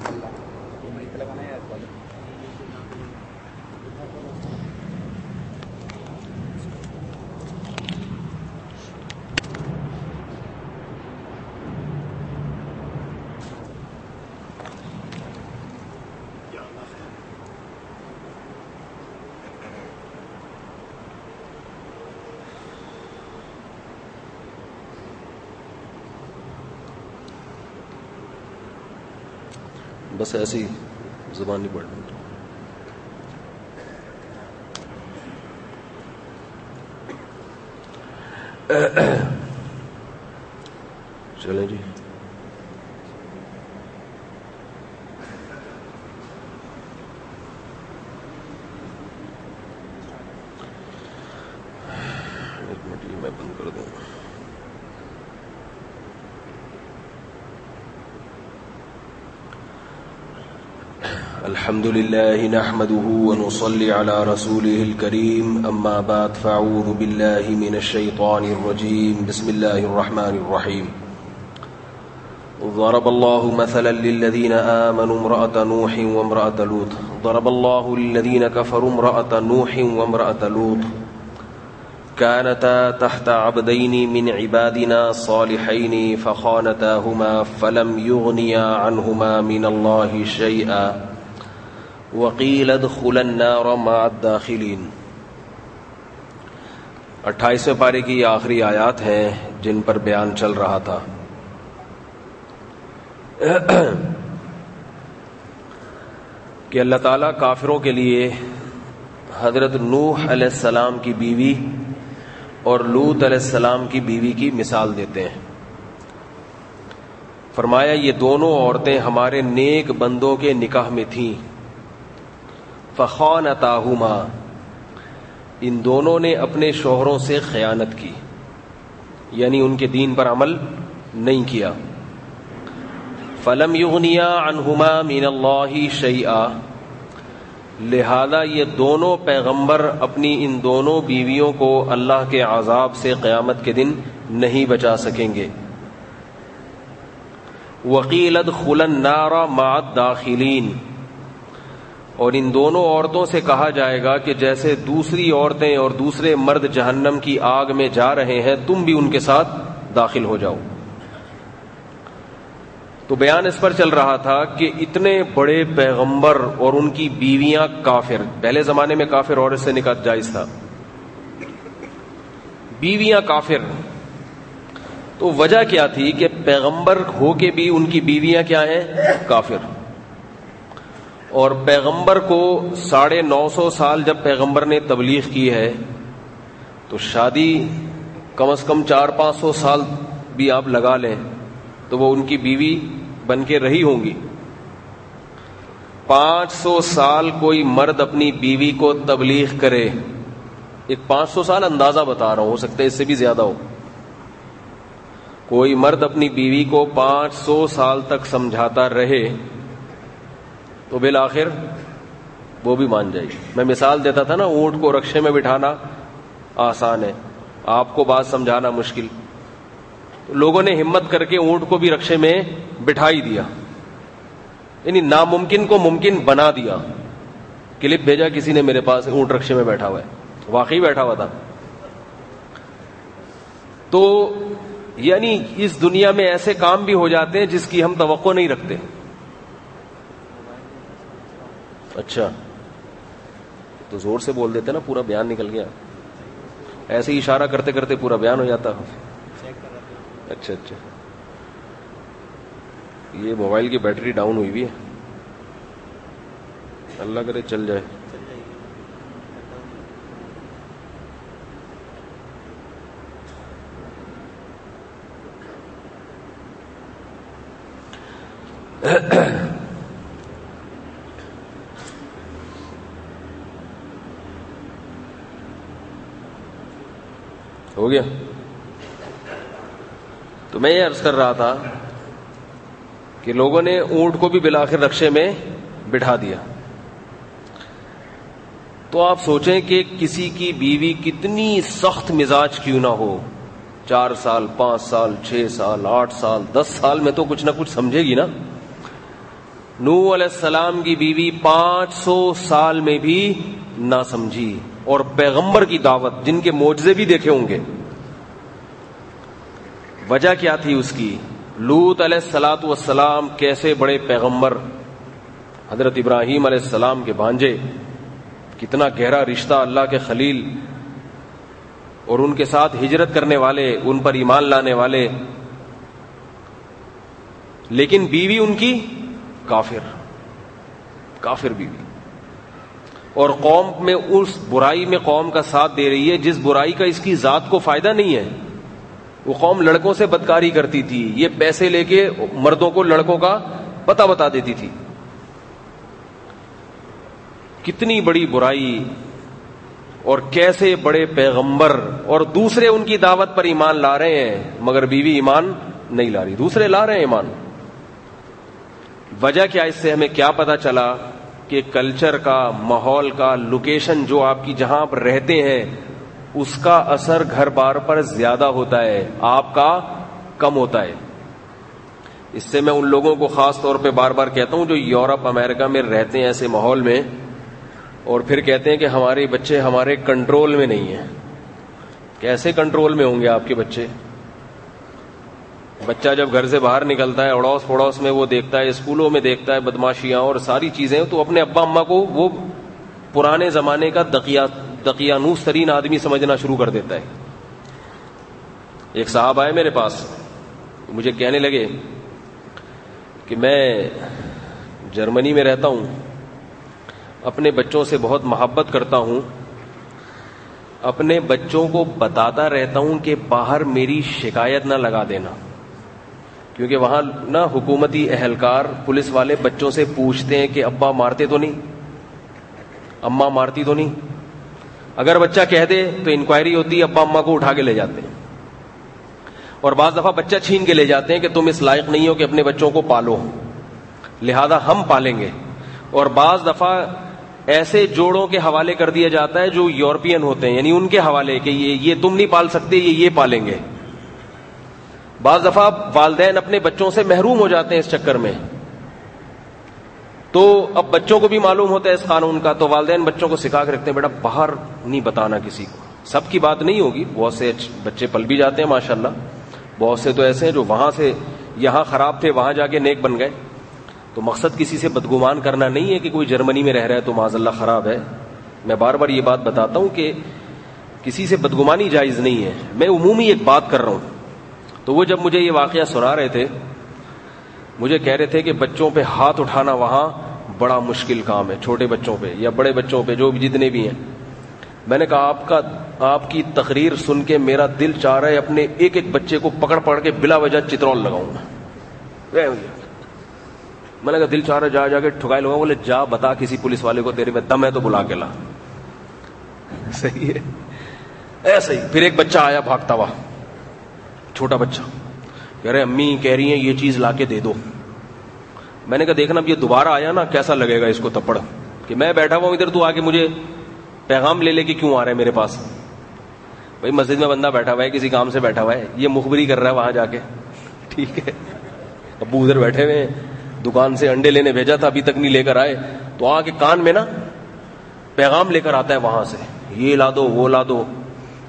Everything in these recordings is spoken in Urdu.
اللہ بس ایسی زبان نہیں پڑھنی چلیں جی ایک منٹ یہ میں بند کر دوں الحمد لله نحمده ونصلي على رسوله الكريم، أما بعد فاعوذ بالله من الشيطان الرجيم. بسم الله الرحمن الرحيم. ضرب الله مثلا للذين آمنوا امرأة نوح وامرأة لوط. ضرب الله للذين كفروا امرأة نوح وامرأة لوط. كانتا تحت عبدين من عبادنا صالحين، فخانتاهما فلم يغنيا عنهما من الله شيئا. وکیل النار مع الداخلین۔ اٹھائیسویں پارے کی آخری آیات ہیں جن پر بیان چل رہا تھا۔ کہ اللہ تعالی کافروں کے لیے حضرت نوح علیہ السلام کی بیوی اور لوت علیہ السلام کی بیوی کی مثال دیتے ہیں۔ فرمایا، یہ دونوں عورتیں ہمارے نیک بندوں کے نکاح میں تھیں۔ فخان تاہما ان دونوں نے اپنے شوہروں سے خیانت کی یعنی ان کے دین پر عمل نہیں کیا۔ فلم یغنیا انہما مین اللہ شعیٰ لہذا یہ دونوں پیغمبر اپنی ان دونوں بیویوں کو اللہ کے عذاب سے قیامت کے دن نہیں بچا سکیں گے۔ وکیلت خلن نارا مات داخلین اور ان دونوں عورتوں سے کہا جائے گا کہ جیسے دوسری عورتیں اور دوسرے مرد جہنم کی آگ میں جا رہے ہیں، تم بھی ان کے ساتھ داخل ہو جاؤ۔ تو بیان اس پر چل رہا تھا کہ اتنے بڑے پیغمبر اور ان کی بیویاں کافر، پہلے زمانے میں کافر عورت سے نکاح جائز تھا۔ بیویاں کافر۔ تو وجہ کیا تھی کہ پیغمبر ہو کے بھی ان کی بیویاں کیا ہیں؟ کافر۔ اور پیغمبر کو ساڑھے نو سو سال جب پیغمبر نے تبلیغ کی ہے، تو شادی کم از کم چار پانچ سو سال بھی آپ لگا لیں تو وہ ان کی بیوی بن کے رہی ہوں گی۔ پانچ سو سال کوئی مرد اپنی بیوی کو تبلیغ کرے، ایک پانچ سو سال اندازہ بتا رہا ہوں، ہو سکتا ہے اس سے بھی زیادہ ہو۔ کوئی مرد اپنی بیوی کو پانچ سو سال تک سمجھاتا رہے تو بالآخر وہ بھی مان جائے گی۔ میں مثال دیتا تھا نا، اونٹ کو رکشے میں بٹھانا آسان ہے۔ آپ کو بات سمجھانا مشکل۔ لوگوں نے ہمت کر کے اونٹ کو بھی رکشے میں بٹھا ہی دیا۔ یعنی ناممکن کو ممکن بنا دیا۔ کلپ بھیجا، کسی نے میرے پاس اونٹ رکشے میں بیٹھا ہوا ہے۔ واقعی بیٹھا ہوا تھا۔ تو یعنی اس دنیا میں ایسے کام بھی ہو جاتے ہیں جس کی ہم توقع نہیں رکھتے۔ اچھا۔ تو زور سے بول دیتے نا، پورا بیان نکل گیا۔ ایسے ہی اشارہ کرتے کرتے پورا بیان ہو جاتا۔ اچھا اچھا۔ یہ موبائل کی بیٹری ڈاؤن ہوئی ہوئی ہے۔ اللہ کرے چل جائے ہو گیا تو میں یہ عرض کر رہا تھا کہ لوگوں نے اونٹ کو بھی بلاخر رقشے میں بٹھا دیا۔ تو آپ سوچیں کہ کسی کی بیوی کتنی سخت مزاج کیوں نہ ہو۔ چار سال، پانچ سال، چھ سال، آٹھ سال، دس سال میں تو کچھ نہ کچھ سمجھے گی نا۔ نو علیہ السلام کی بیوی پانچ سو سال میں بھی نہ سمجھی اور پیغمبر کی دعوت جن کے معجزے بھی دیکھے ہوں گے۔ وجہ کیا تھی اس کی؟ لوت علیہ السلاۃ والسلام کیسے بڑے پیغمبر حضرت ابراہیم علیہ السلام کے بانجے کتنا گہرا رشتہ اللہ کے خلیل اور ان کے ساتھ ہجرت کرنے والے، ان پر ایمان لانے والے۔ لیکن بیوی ان کی کافر کافر بیوی۔ اور قوم میں اس، برائی میں قوم کا ساتھ دے رہی ہے، جس برائی کا اس کی ذات کو فائدہ نہیں ہے۔ وہ قوم لڑکوں سے بدکاری کرتی تھی، یہ پیسے لے کے مردوں کو لڑکوں کا پتہ بتا دیتی تھی۔ کتنی بڑی برائی اور کیسے بڑے پیغمبر اور دوسرے ان کی دعوت پر ایمان لا رہے ہیں، مگر بیوی ایمان نہیں لا رہی، دوسرے لا رہے ہیں ایمان۔ وجہ کیا اس سے ہمیں کیا پتا چلا کہ کلچر کا، ماحول کا، لوکیشن جو آپ کی جہاں پر رہتے ہیں اس کا اثر گھر بار پر زیادہ ہوتا ہے، آپ کا کم ہوتا ہے۔ اس سے میں ان لوگوں کو خاص طور پہ بار بار کہتا ہوں جو یورپ، امریکہ میں رہتے ہیں ایسے ماحول میں اور پھر کہتے ہیں کہ ہمارے بچے ہمارے کنٹرول میں نہیں ہیں۔ کیسے کنٹرول میں ہوں گے آپ کے بچے؟ بچہ جب گھر سے باہر نکلتا ہے، اڑوس پڑوس میں وہ دیکھتا ہے، اسکولوں میں دیکھتا ہے، بدماشیاں اور ساری چیزیں، تو اپنے ابا اما کو وہ پرانے زمانے کا دقیانوس ترین آدمی سمجھنا شروع کر دیتا ہے۔ ایک صاحب آئے میرے پاس، مجھے کہنے لگے کہ میں جرمنی میں رہتا ہوں، اپنے بچوں سے بہت محبت کرتا ہوں، اپنے بچوں کو بتاتا رہتا ہوں کہ باہر میری شکایت نہ لگا دینا۔ کیونکہ وہاں نہ حکومتی اہلکار پولیس والے بچوں سے پوچھتے ہیں کہ ابا مارتے تو نہیں اما مارتی تو نہیں۔ اگر بچہ کہہ دے تو انکوائری ہوتی ہے، ابا اما کو اٹھا کے لے جاتے ہیں۔ اور بعض دفعہ بچہ چھین کے لے جاتے ہیں کہ تم اس لائق نہیں ہو کہ اپنے بچوں کو پالو۔ لہذا ہم پالیں گے۔ اور بعض دفعہ ایسے جوڑوں کے حوالے کر دیا جاتا ہے جو یورپین ہوتے ہیں یعنی ان کے حوالے کہ یہ یہ تم نہیں پال سکتے، یہ یہ پالیں گے۔ بعض دفعہ والدین اپنے بچوں سے محروم ہو جاتے ہیں اس چکر میں۔ تو اب بچوں کو بھی معلوم ہوتا ہے اس قانون کا، تو والدین بچوں کو سکھا کے رکھتے ہیں، بیٹا باہر نہیں بتانا کسی کو۔ سب کی بات نہیں ہوگی، بہت سے بچے پل بھی جاتے ہیں ماشاء اللہ بہت سے تو ایسے ہیں جو وہاں سے یہاں خراب تھے، وہاں جا کے نیک بن گئے۔ تو مقصد کسی سے بدگمان کرنا نہیں ہے کہ کوئی جرمنی میں رہ رہا ہے تو معذ اللہ خراب ہے۔ میں بار بار یہ بات بتاتا ہوں کہ کسی سے بدگمانی جائز نہیں ہے۔ میں عمومی ایک بات کر رہا ہوں۔ تو وہ جب مجھے یہ واقعہ سنا رہے تھے مجھے کہہ رہے تھے کہ بچوں پہ ہاتھ اٹھانا وہاں بڑا مشکل کام ہے چھوٹے بچوں پہ یا بڑے بچوں پہ جو بھی جتنے بھی ہیں۔ میں نے کہا آپ کا آپ کی تقریر سن کے میرا دل چاہ رہا ہے اپنے ایک ایک بچے کو پکڑ پکڑ کے بلا وجہ چترول لگاؤں۔ گا میں نے کہا دل چاہ رہا جا جا کے ٹھکائی لگاؤں بولے جا بتا کسی پولیس والے کو تیرے میں دم ہے تو بلا کے لا۔ صحیح ہے۔ ایسا ہی پھر ایک بچہ آیا بھاگتا ہوا چھوٹا بچہ۔ کہہ رہے امی کہہ رہی ہیں، یہ چیز لا کے دے دو. میں نے کہا دیکھنا اب یہ دوبارہ آیا نا، کیسا لگے گا اس کو تپڑ؟ کہ میں بیٹھا ہوا ہوں ادھر تو آ کے مجھے پیغام لے لے کے کیوں آ رہا ہے میرے پاس؟ بھائی مسجد میں بندہ بیٹھا ہوا ہے، کسی کام سے بیٹھا ہوا ہے، یہ مخبری کر رہا ہے وہاں جا کے۔ ٹھیک ہے۔ ابو ادھر بیٹھے ہوئے دکان سے انڈے لینے بھیجا تھا، ابھی تک نہیں لے کر آئے۔ تو آ کے کان میں نا پیغام لے کر آتا ہے وہاں سے۔ یہ لا دو، وہ لا دو۔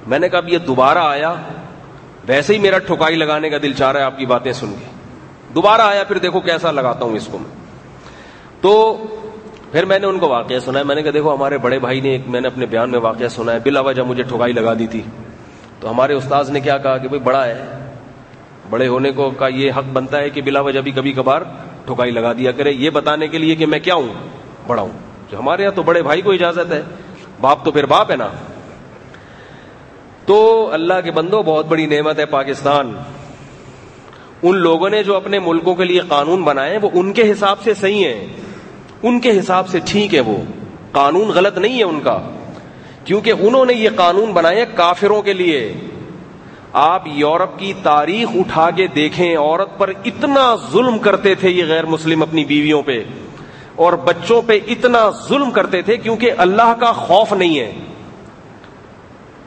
میں نے کہا، اب یہ دوبارہ آیا ویسے ہی میرا ٹھکائی لگانے کا دل چاہ رہا ہے، آپ کی باتیں سن کے۔ دوبارہ آیا، پھر دیکھو کیسا لگاتا ہوں اس کو میں۔ تو پھر میں نے ان کو واقعہ سنا ہے میں نے کہا، دیکھو، ہمارے بڑے بھائی نے ایک، میں نے اپنے بیان میں واقعہ سنا ہے بلا وجہ مجھے ٹھکائی لگا دی تھی، تو ہمارے استاذ نے کیا کہا کہ بھائی، بڑا ہے۔ بڑے ہونے کو کا یہ حق بنتا ہے کہ بلا وجہ بھی کبھی کبھار ٹھکائی لگا دیا کرے۔ یہ بتانے کے لیے کہ میں کیا ہوں؟ بڑا ہوں۔ جو ہمارے یہاں تو بڑے بھائی کو اجازت ہے، باپ تو پھر باپ ہے نا۔ تو اللہ کے بندو بہت بڑی نعمت ہے پاکستان۔ ان لوگوں نے جو اپنے ملکوں کے لیے قانون بنائے وہ ان کے حساب سے صحیح ہیں۔ ان کے حساب سے ٹھیک ہے وہ۔ قانون غلط نہیں ہے ان کا۔ کیونکہ انہوں نے یہ قانون بنائے کافروں کے لیے۔ آپ یورپ کی تاریخ اٹھا کے دیکھیں، عورت پر اتنا ظلم کرتے تھے یہ غیر مسلم اپنی بیویوں پہ۔ اور بچوں پہ اتنا ظلم کرتے تھے کیونکہ اللہ کا خوف نہیں ہے۔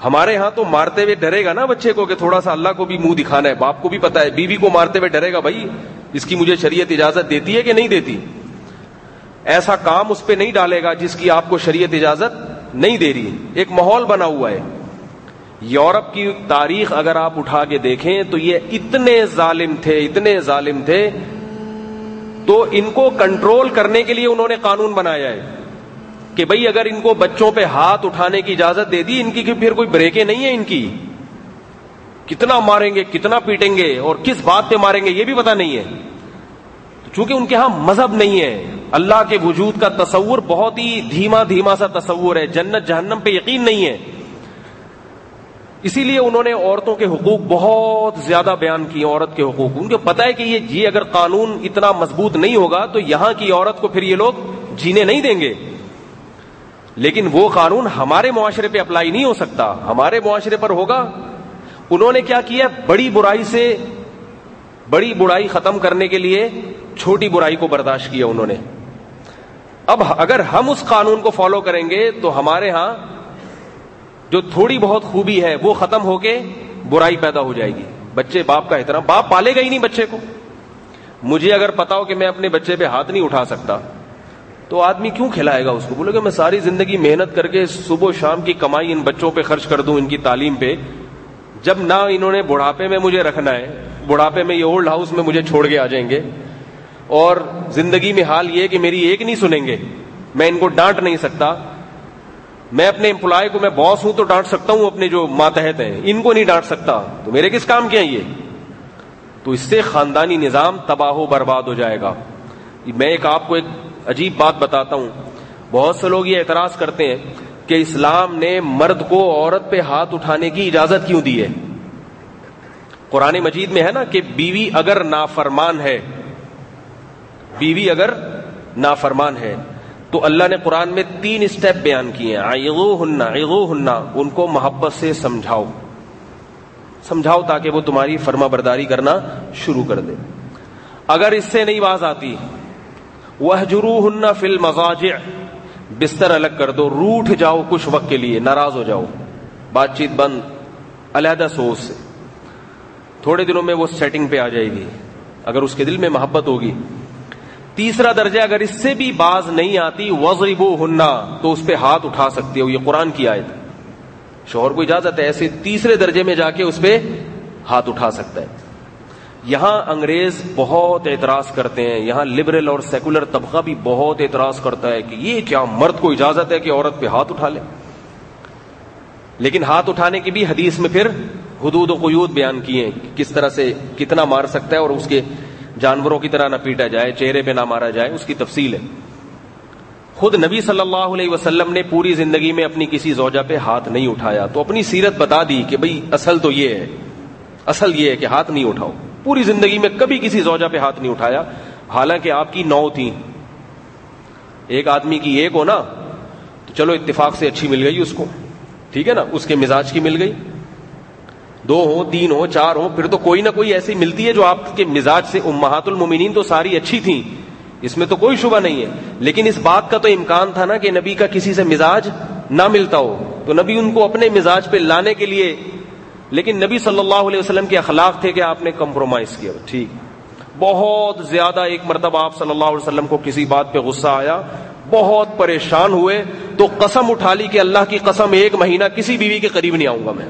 ہمارے ہاں تو مارتے ہوئے ڈرے گا نا بچے کو کہ تھوڑا سا اللہ کو بھی منہ دکھانا ہے، باپ کو بھی پتا ہے، بیوی کو مارتے ہوئے ڈرے گا، بھائی، اس کی مجھے شریعت اجازت دیتی ہے کہ نہیں دیتی؟ ایسا کام اس پہ نہیں ڈالے گا جس کی آپ کو شریعت اجازت نہیں دے رہی۔ ایک ماحول بنا ہوا ہے۔ یورپ کی تاریخ اگر آپ اٹھا کے دیکھیں تو یہ اتنے ظالم تھے، اتنے ظالم تھے۔ تو ان کو کنٹرول کرنے کے لیے انہوں نے قانون بنایا ہے۔ کہ بھئی اگر ان کو بچوں پہ ہاتھ اٹھانے کی اجازت دے دی، ان کی پھر کوئی بریکیں نہیں ہیں ان کی؟ کتنا ماریں گے، کتنا پیٹیں گے، اور کس بات پہ ماریں گے یہ بھی پتا نہیں ہے۔ چونکہ ان کے ہاں مذہب نہیں ہے، اللہ کے وجود کا تصور بہت ہی دھیما دھیما سا تصور ہے، جنت جہنم پہ یقین نہیں ہے۔ اسی لیے انہوں نے عورتوں کے حقوق بہت زیادہ بیان کیے، عورت کے حقوق۔ ان کو پتا ہے کہ یہ جی اگر قانون اتنا مضبوط نہیں ہوگا تو یہاں کی عورت کو پھر یہ لوگ جینے نہیں دیں گے۔ لیکن وہ قانون ہمارے معاشرے پہ اپلائی نہیں ہو سکتا۔ ہمارے معاشرے پر ہوگا۔ انہوں نے کیا کیا؟ بڑی برائی سے بڑی برائی ختم کرنے کے لیے چھوٹی برائی کو برداشت کیا انہوں نے۔ اب اگر ہم اس قانون کو فالو کریں گے تو ہمارے ہاں جو تھوڑی بہت خوبی ہے وہ ختم ہو کے برائی پیدا ہو جائے گی۔ بچے باپ کا احترام، باپ پالے گا ہی نہیں بچے کو۔ مجھے اگر پتا ہو کہ میں اپنے بچے پہ ہاتھ نہیں اٹھا سکتا تو آدمی کیوں کھلائے گا اس کو؟ بولے کہ میں ساری زندگی محنت کر کے صبح شام کی کمائی ان بچوں پہ خرچ کر دوں، ان کی تعلیم پہ۔ جب نہ انہوں نے بڑھاپے میں مجھے رکھنا ہے، بڑھاپے میں یہ اولڈ ہاؤس میں مجھے چھوڑ کے آ جائیں گے۔ اور زندگی میں حال یہ کہ میری ایک نہیں سنیں گے۔ میں ان کو ڈانٹ نہیں سکتا۔ میں اپنے امپلائی کو، میں باس ہوں تو ڈانٹ سکتا ہوں اپنے جو ماتحت ہیں۔ ان کو نہیں ڈانٹ سکتا۔ تو میرے کس کام کے ہیں یہ؟ تو اس سے خاندانی نظام تباہ و برباد ہو جائے گا۔ میں ایک آپ کو ایک عجیب بات بتاتا ہوں۔ بہت سے لوگ یہ اعتراض کرتے ہیں کہ اسلام نے مرد کو عورت پہ ہاتھ اٹھانے کی اجازت کیوں دی ہے؟ قرآن مجید میں ہے نا کہ بیوی اگر نافرمان ہے، بیوی اگر نافرمان ہے، تو اللہ نے قرآن میں تین اسٹیپ بیان کیے ہیں۔ ہننا ہننا ان کو محبت سے سمجھاؤ۔ سمجھاؤ تاکہ وہ تمہاری فرما برداری کرنا شروع کر دے۔ اگر اس سے نہیں باز آتی وہ جرو ہننا فل مزاج بستر الگ کر دو، روٹ جاؤ کچھ وقت کے لیے، ناراض ہو جاؤ۔ بات چیت بند، علیحدہ سوچ سے۔ تھوڑے دنوں میں وہ سیٹنگ پہ آ جائے گی۔ اگر اس کے دل میں محبت ہوگی۔ تیسرا درجہ اگر اس سے بھی باز نہیں آتی وزربو ہننا تو اس پہ ہاتھ اٹھا سکتے ہو۔ یہ قرآن کی آیت۔ شوہر کو اجازت ہے، ایسے تیسرے درجے میں جا کے اس پہ ہاتھ اٹھا سکتا ہے۔ یہاں انگریز بہت اعتراض کرتے ہیں، یہاں لبرل اور سیکولر طبقہ بھی بہت اعتراض کرتا ہے کہ یہ کیا مرد کو اجازت ہے کہ عورت پہ ہاتھ اٹھا لے۔ لیکن ہاتھ اٹھانے کی بھی حدیث میں پھر حدود و قیود بیان کیے کس طرح سے کتنا مار سکتا ہے اور اس کے جانوروں کی طرح نہ پیٹا جائے، چہرے پہ نہ مارا جائے، اس کی تفصیل ہے۔ خود نبی صلی اللہ علیہ وسلم نے پوری زندگی میں اپنی کسی زوجہ پہ ہاتھ نہیں اٹھایا، تو اپنی سیرت بتا دی کہ بھئی اصل تو یہ ہے، اصل یہ ہے کہ ہاتھ نہیں اٹھاؤ۔ پوری زندگی میں کبھی کسی زوجہ پہ ہاتھ نہیں اٹھایا، حالانکہ آپ کی نو تھی ایک آدمی کی ایک ہو نا، تو چلو اتفاق سے اچھی مل گئی اس کو۔ ٹھیک ہے نا؟ اس کے مزاج کی مل گئی۔ دو ہو، تین ہو، چار ہو، پھر تو کوئی نہ کوئی ایسی ملتی ہے جو آپ کے مزاج سے امہات المومنین تو ساری اچھی تھیں۔ اس میں تو کوئی شبہ نہیں ہے۔ لیکن اس بات کا تو امکان تھا نا کہ نبی کا کسی سے مزاج نہ ملتا ہو۔ تو نبی ان کو اپنے مزاج پہ لانے کے لیے لیکن نبی صلی اللہ علیہ وسلم کے اخلاق تھے کہ آپ نے کمپرومائز کیا۔ ٹھیک۔ بہت زیادہ ایک مرتبہ آپ صلی اللہ علیہ وسلم کو کسی بات پہ غصہ آیا، بہت پریشان ہوئے، تو قسم اٹھا لی کہ اللہ کی قسم ایک مہینہ کسی بیوی کے قریب نہیں آؤں گا میں۔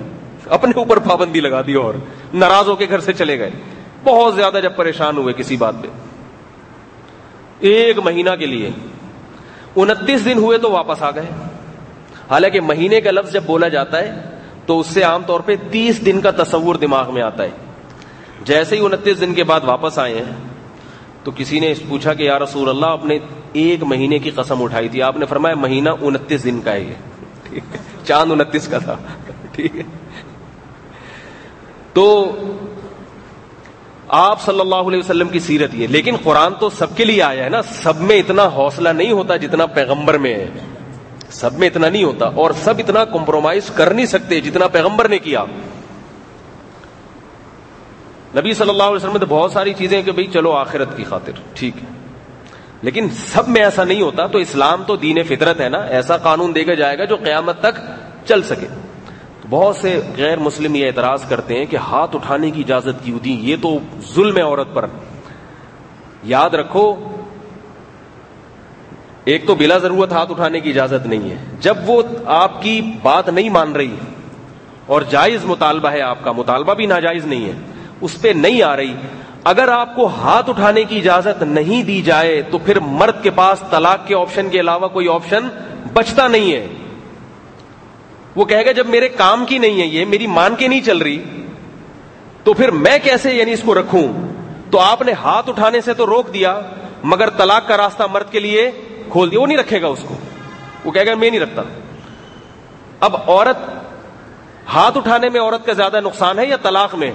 اپنے اوپر پابندی لگا دی اور ناراض ہو کے گھر سے چلے گئے۔ بہت زیادہ جب پریشان ہوئے کسی بات پہ۔ ایک مہینہ کے لیے انتیس دن ہوئے تو واپس آ گئے۔ حالانکہ مہینے کا لفظ جب بولا جاتا ہے تو اس سے عام طور پہ تیس دن کا تصور دماغ میں آتا ہے۔ جیسے ہی انتیس دن کے بعد واپس آئے ہیں، تو کسی نے پوچھا کہ یا رسول اللہ، آپ نے ایک مہینے کی قسم اٹھائی تھی۔ آپ نے فرمایا، مہینہ انتیس دن کا ہے یہ۔ چاند انتیس کا تھا۔ ٹھیک ہے۔ تو آپ صلی اللہ علیہ وسلم کی سیرت یہ۔ لیکن قرآن تو سب کے لیے آیا ہے نا۔ سب میں اتنا حوصلہ نہیں ہوتا جتنا پیغمبر میں ہے۔ سب میں اتنا نہیں ہوتا اور سب اتنا کمپرومائز کر نہیں سکتے جتنا پیغمبر نے کیا۔ نبی صلی اللہ علیہ وسلم تو بہت ساری چیزیں کہ بھائی چلو آخرت کی خاطر، ٹھیک ہے۔ لیکن سب میں ایسا نہیں ہوتا، تو اسلام تو دین فطرت ہے نا، ایسا قانون دے جائے گا جو قیامت تک چل سکے۔ بہت سے غیر مسلم یہ اعتراض کرتے ہیں کہ ہاتھ اٹھانے کی اجازت کیوں دی؟ یہ تو ظلم ہے عورت پر۔ یاد رکھو ایک تو بلا ضرورت ہاتھ اٹھانے کی اجازت نہیں ہے۔ جب وہ آپ کی بات نہیں مان رہی اور جائز مطالبہ ہے آپ کا، مطالبہ بھی ناجائز نہیں ہے، اس پہ نہیں آ رہی، اگر آپ کو ہاتھ اٹھانے کی اجازت نہیں دی جائے تو پھر مرد کے پاس طلاق کے آپشن کے علاوہ کوئی آپشن بچتا نہیں ہے۔ وہ کہے گا، جب میرے کام کی نہیں ہے، یہ میری مان کے نہیں چل رہی، تو پھر میں کیسے یعنی اس کو رکھوں؟ تو آپ نے ہاتھ اٹھانے سے تو روک دیا، مگر طلاق کا راستہ مرد کے لیے کھول دیا وہ نہیں رکھے گا اس کو۔ وہ کہے گا، میں نہیں رکھتا۔ اب عورت، ہاتھ اٹھانے میں عورت کا زیادہ نقصان ہے یا طلاق میں؟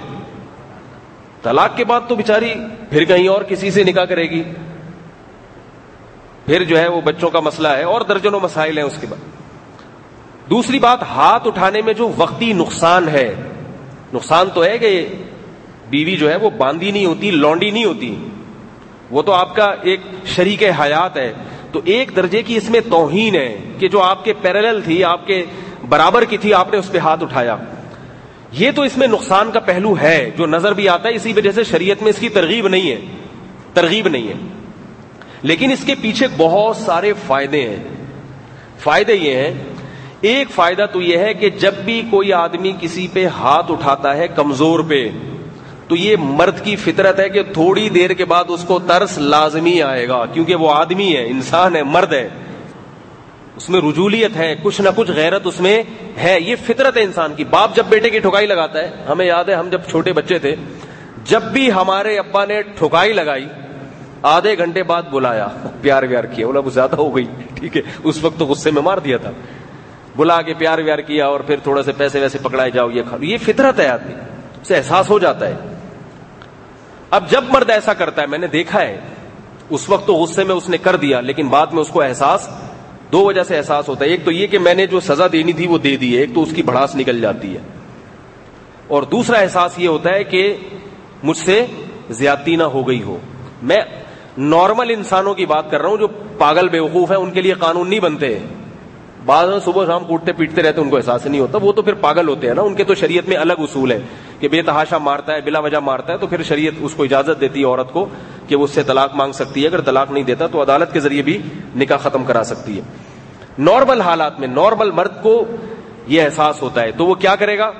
طلاق کے بعد تو بےچاری پھر کہیں اور کسی سے نکاح کرے گی۔ پھر جو ہے وہ بچوں کا مسئلہ ہے اور درجنوں مسائل ہیں اس کے بعد۔ دوسری بات، ہاتھ اٹھانے میں جو وقتی نقصان ہے، نقصان تو ہے کہ بیوی جو ہے وہ باندھی نہیں ہوتی، لونڈی نہیں ہوتی۔ وہ تو آپ کا ایک شریک حیات ہے۔ تو ایک درجے کی اس میں توہین ہے کہ جو آپ کے پیرل تھی، آپ کے برابر کی تھی، آپ نے اس پہ ہاتھ اٹھایا۔ یہ تو اس میں نقصان کا پہلو ہے، جو نظر بھی آتا ہے، اسی وجہ سے شریعت میں اس کی ترغیب نہیں ہے۔ ترغیب نہیں ہے۔ لیکن اس کے پیچھے بہت سارے فائدے ہیں۔ فائدے یہ ہیں، ایک فائدہ تو یہ ہے کہ جب بھی کوئی آدمی کسی پہ ہاتھ اٹھاتا ہے کمزور پہ تو یہ مرد کی فطرت ہے کہ تھوڑی دیر کے بعد اس کو ترس لازمی آئے گا، کیونکہ وہ آدمی ہے، انسان ہے، مرد ہے۔ اس میں رجولیت ہے، کچھ نہ کچھ غیرت اس میں ہے۔ یہ فطرت ہے انسان کی۔ باپ جب بیٹے کی ٹھکائی لگاتا ہے، ہمیں یاد ہے، ہم جب چھوٹے بچے تھے، جب بھی ہمارے ابا نے ٹھکائی لگائی، آدھے گھنٹے بعد بلایا، پیار ویار کیا۔ بولا، وہ زیادہ ہو گئی۔ ٹھیک ہے۔ اس وقت تو غصے میں مار دیا تھا۔ بلا کے پیار ویار کیا اور پھر تھوڑا سے پیسے ویسے پکڑائے جاؤ، یہ کھا۔ یہ فطرت ہے آدمی۔ اسے احساس ہو جاتا ہے۔ اب جب مرد ایسا کرتا ہے، میں نے دیکھا ہے، اس وقت تو غصے میں اس نے کر دیا، لیکن بعد میں اس کو احساس، دو وجہ سے احساس ہوتا ہے۔ ایک تو یہ کہ میں نے جو سزا دینی تھی وہ دے دی ہے، ایک تو اس کی بڑھاس نکل جاتی ہے۔ اور دوسرا احساس یہ ہوتا ہے کہ مجھ سے زیادتی نہ ہو گئی ہو۔ میں نارمل انسانوں کی بات کر رہا ہوں جو پاگل بیوقوف ہے ان کے لیے قانون نہیں بنتے۔ بعض صبح شام کوٹتے پیٹتے رہتے ان کو احساس نہیں ہوتا۔ وہ تو پھر پاگل ہوتے ہیں نا۔ ان کے تو شریعت میں الگ اصول ہے کہ بے تحاشا مارتا ہے، بلا وجہ مارتا ہے، تو پھر شریعت اس کو اجازت دیتی ہے عورت کو کہ وہ اس سے طلاق مانگ سکتی ہے۔ اگر طلاق نہیں دیتا تو عدالت کے ذریعے بھی نکاح ختم کرا سکتی ہے۔ نارمل حالات میں، نارمل مرد کو یہ احساس ہوتا ہے۔ تو وہ کیا کرے گا؟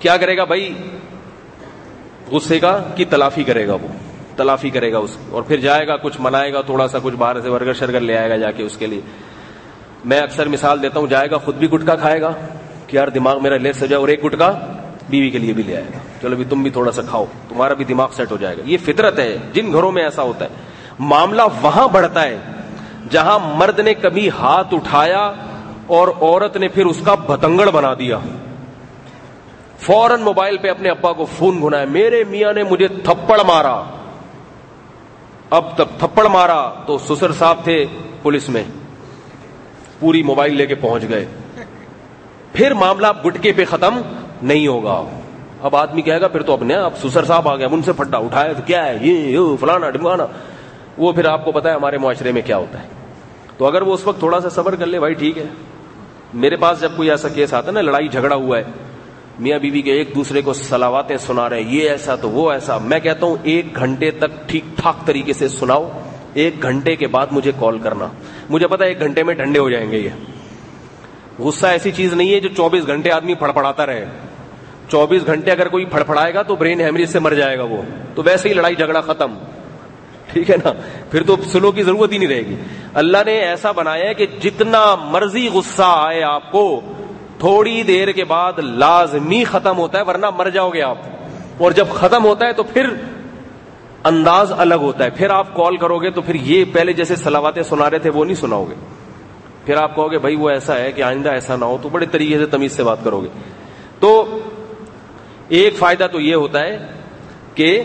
کیا کرے گا بھائی؟ غصے کا کی تلافی کرے گا وہ۔ تلافی کرے گا اس اور پھر جائے گا، کچھ منائے گا، تھوڑا سا کچھ باہر سے برگر شرگر لے آئے گا جا کے اس کے لیے۔ میں اکثر مثال دیتا ہوں، جائے گا، خود بھی گٹکا کھائے گا کہ یار دماغ میرا لیس ہو جائے اور ایک گٹکا بیوی کے لیے بھی لے آئے گا۔ چلو بھی تم بھی تھوڑا سا کھاؤ، تمہارا بھی دماغ سیٹ ہو جائے گا۔ یہ فطرت ہے، جن گھروں میں ایسا ہوتا ہے۔ معاملہ وہاں بڑھتا ہے جہاں مرد نے کبھی ہاتھ اٹھایا اور عورت نے پھر اس کا بتنگڑ بنا دیا۔ فوراً موبائل پہ اپنے ابا کو فون گنا میرے میاں نے مجھے تھپڑ مارا۔ اب تب تھپڑ مارا تو سسر صاحب تھے پولیس میں۔ پوری موبائل لے کے پہنچ گئے۔ پھر معاملہ گٹکے پہ ختم نہیں ہوگا۔ اب آدمی کہے گا، پھر تو اپنے اب سسر صاحب آ گیا ان سے پھٹا اٹھایا، تو کیا ہے؟ یہ فلانا ڈمکانا وہ پھر آپ کو پتا ہے ہمارے معاشرے میں کیا ہوتا ہے۔ تو اگر وہ اس وقت تھوڑا سا صبر کر لے، بھائی ٹھیک ہے۔ میرے پاس جب کوئی ایسا کیس آتا ہے نا، لڑائی جھگڑا ہوا ہے، میاں بیوی کے ایک دوسرے کو سلاواتیں سنا رہے ہیں، یہ ایسا تو وہ ایسا۔ میں کہتا ہوں، ایک گھنٹے تک ٹھیک ٹھاک طریقے سے سناؤ، ایک گھنٹے کے بعد مجھے کال کرنا۔ مجھے پتا ایک گھنٹے میں ٹھنڈے ہو جائیں گے یہ۔ غصہ ایسی چیز نہیں ہے جو چوبیس گھنٹے آدمی پڑپڑاتا رہے۔ چوبیس گھنٹے اگر کوئی پڑپڑائے گا تو برین ہیمریج سے مر جائے گا وہ۔ تو ویسے ہی لڑائی جھگڑا ختم۔ ٹھیک ہے نا؟ پھر تو سلو کی ضرورت ہی نہیں رہے گی۔ اللہ نے ایسا بنایا ہے کہ جتنا مرضی غصہ آئے آپ کو، تھوڑی دیر کے بعد لازمی ختم ہوتا ہے، ورنہ مر جاؤ گے آپ۔ اور جب ختم ہوتا ہے تو پھر انداز الگ ہوتا ہے۔ پھر آپ کال کرو گے تو پھر یہ پہلے جیسے سلاواتیں سنا رہے تھے وہ نہیں سناؤ گے پھر آپ کہو گے، بھائی وہ ایسا ہے کہ آئندہ ایسا نہ ہو، تو بڑے طریقے سے تمیز سے بات کرو گے تو ایک فائدہ تو یہ ہوتا ہے کہ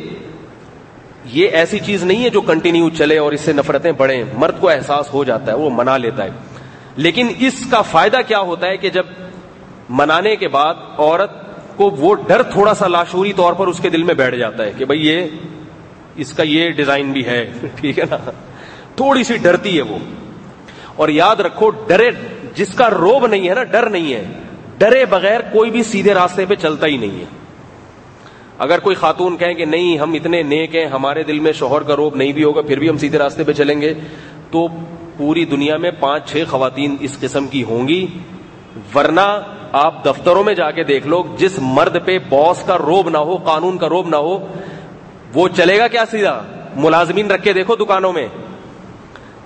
یہ ایسی چیز نہیں ہے جو کنٹینیو چلے اور اس سے نفرتیں بڑھیں۔ مرد کو احساس ہو جاتا ہے، وہ منا لیتا ہے۔ لیکن اس کا فائدہ کیا ہوتا ہے کہ جب منانے کے بعد عورت کو وہ ڈر تھوڑا سا لاشوری طور پر اس کے دل میں بیٹھ جاتا ہے کہ بھائی یہ اس کا یہ ڈیزائن بھی ہے. ٹھیک ہے نا؟ تھوڑی سی ڈرتی ہے وہ. اور یاد رکھو، ڈرے، جس کا روب نہیں ہے نا، ڈر نہیں ہے. ڈرے بغیر کوئی بھی سیدھے راستے پہ چلتا ہی نہیں ہے. اگر کوئی خاتون کہیں کہ نہیں، ہم اتنے نیک ہیں، ہمارے دل میں شوہر کا روب نہیں بھی ہوگا، پھر بھی ہم سیدھے راستے پہ چلیں گے، تو پوری دنیا میں پانچ، چھ خواتین اس قسم کی ہوں گی. ورنہ آپ دفتروں میں جا کے دیکھ لو، جس مرد پہ باس کا روب نہ ہو، قانون کا روب نہ ہو وہ چلے گا کیا سیدھا؟ ملازمین رکھ کے دیکھو دکانوں میں۔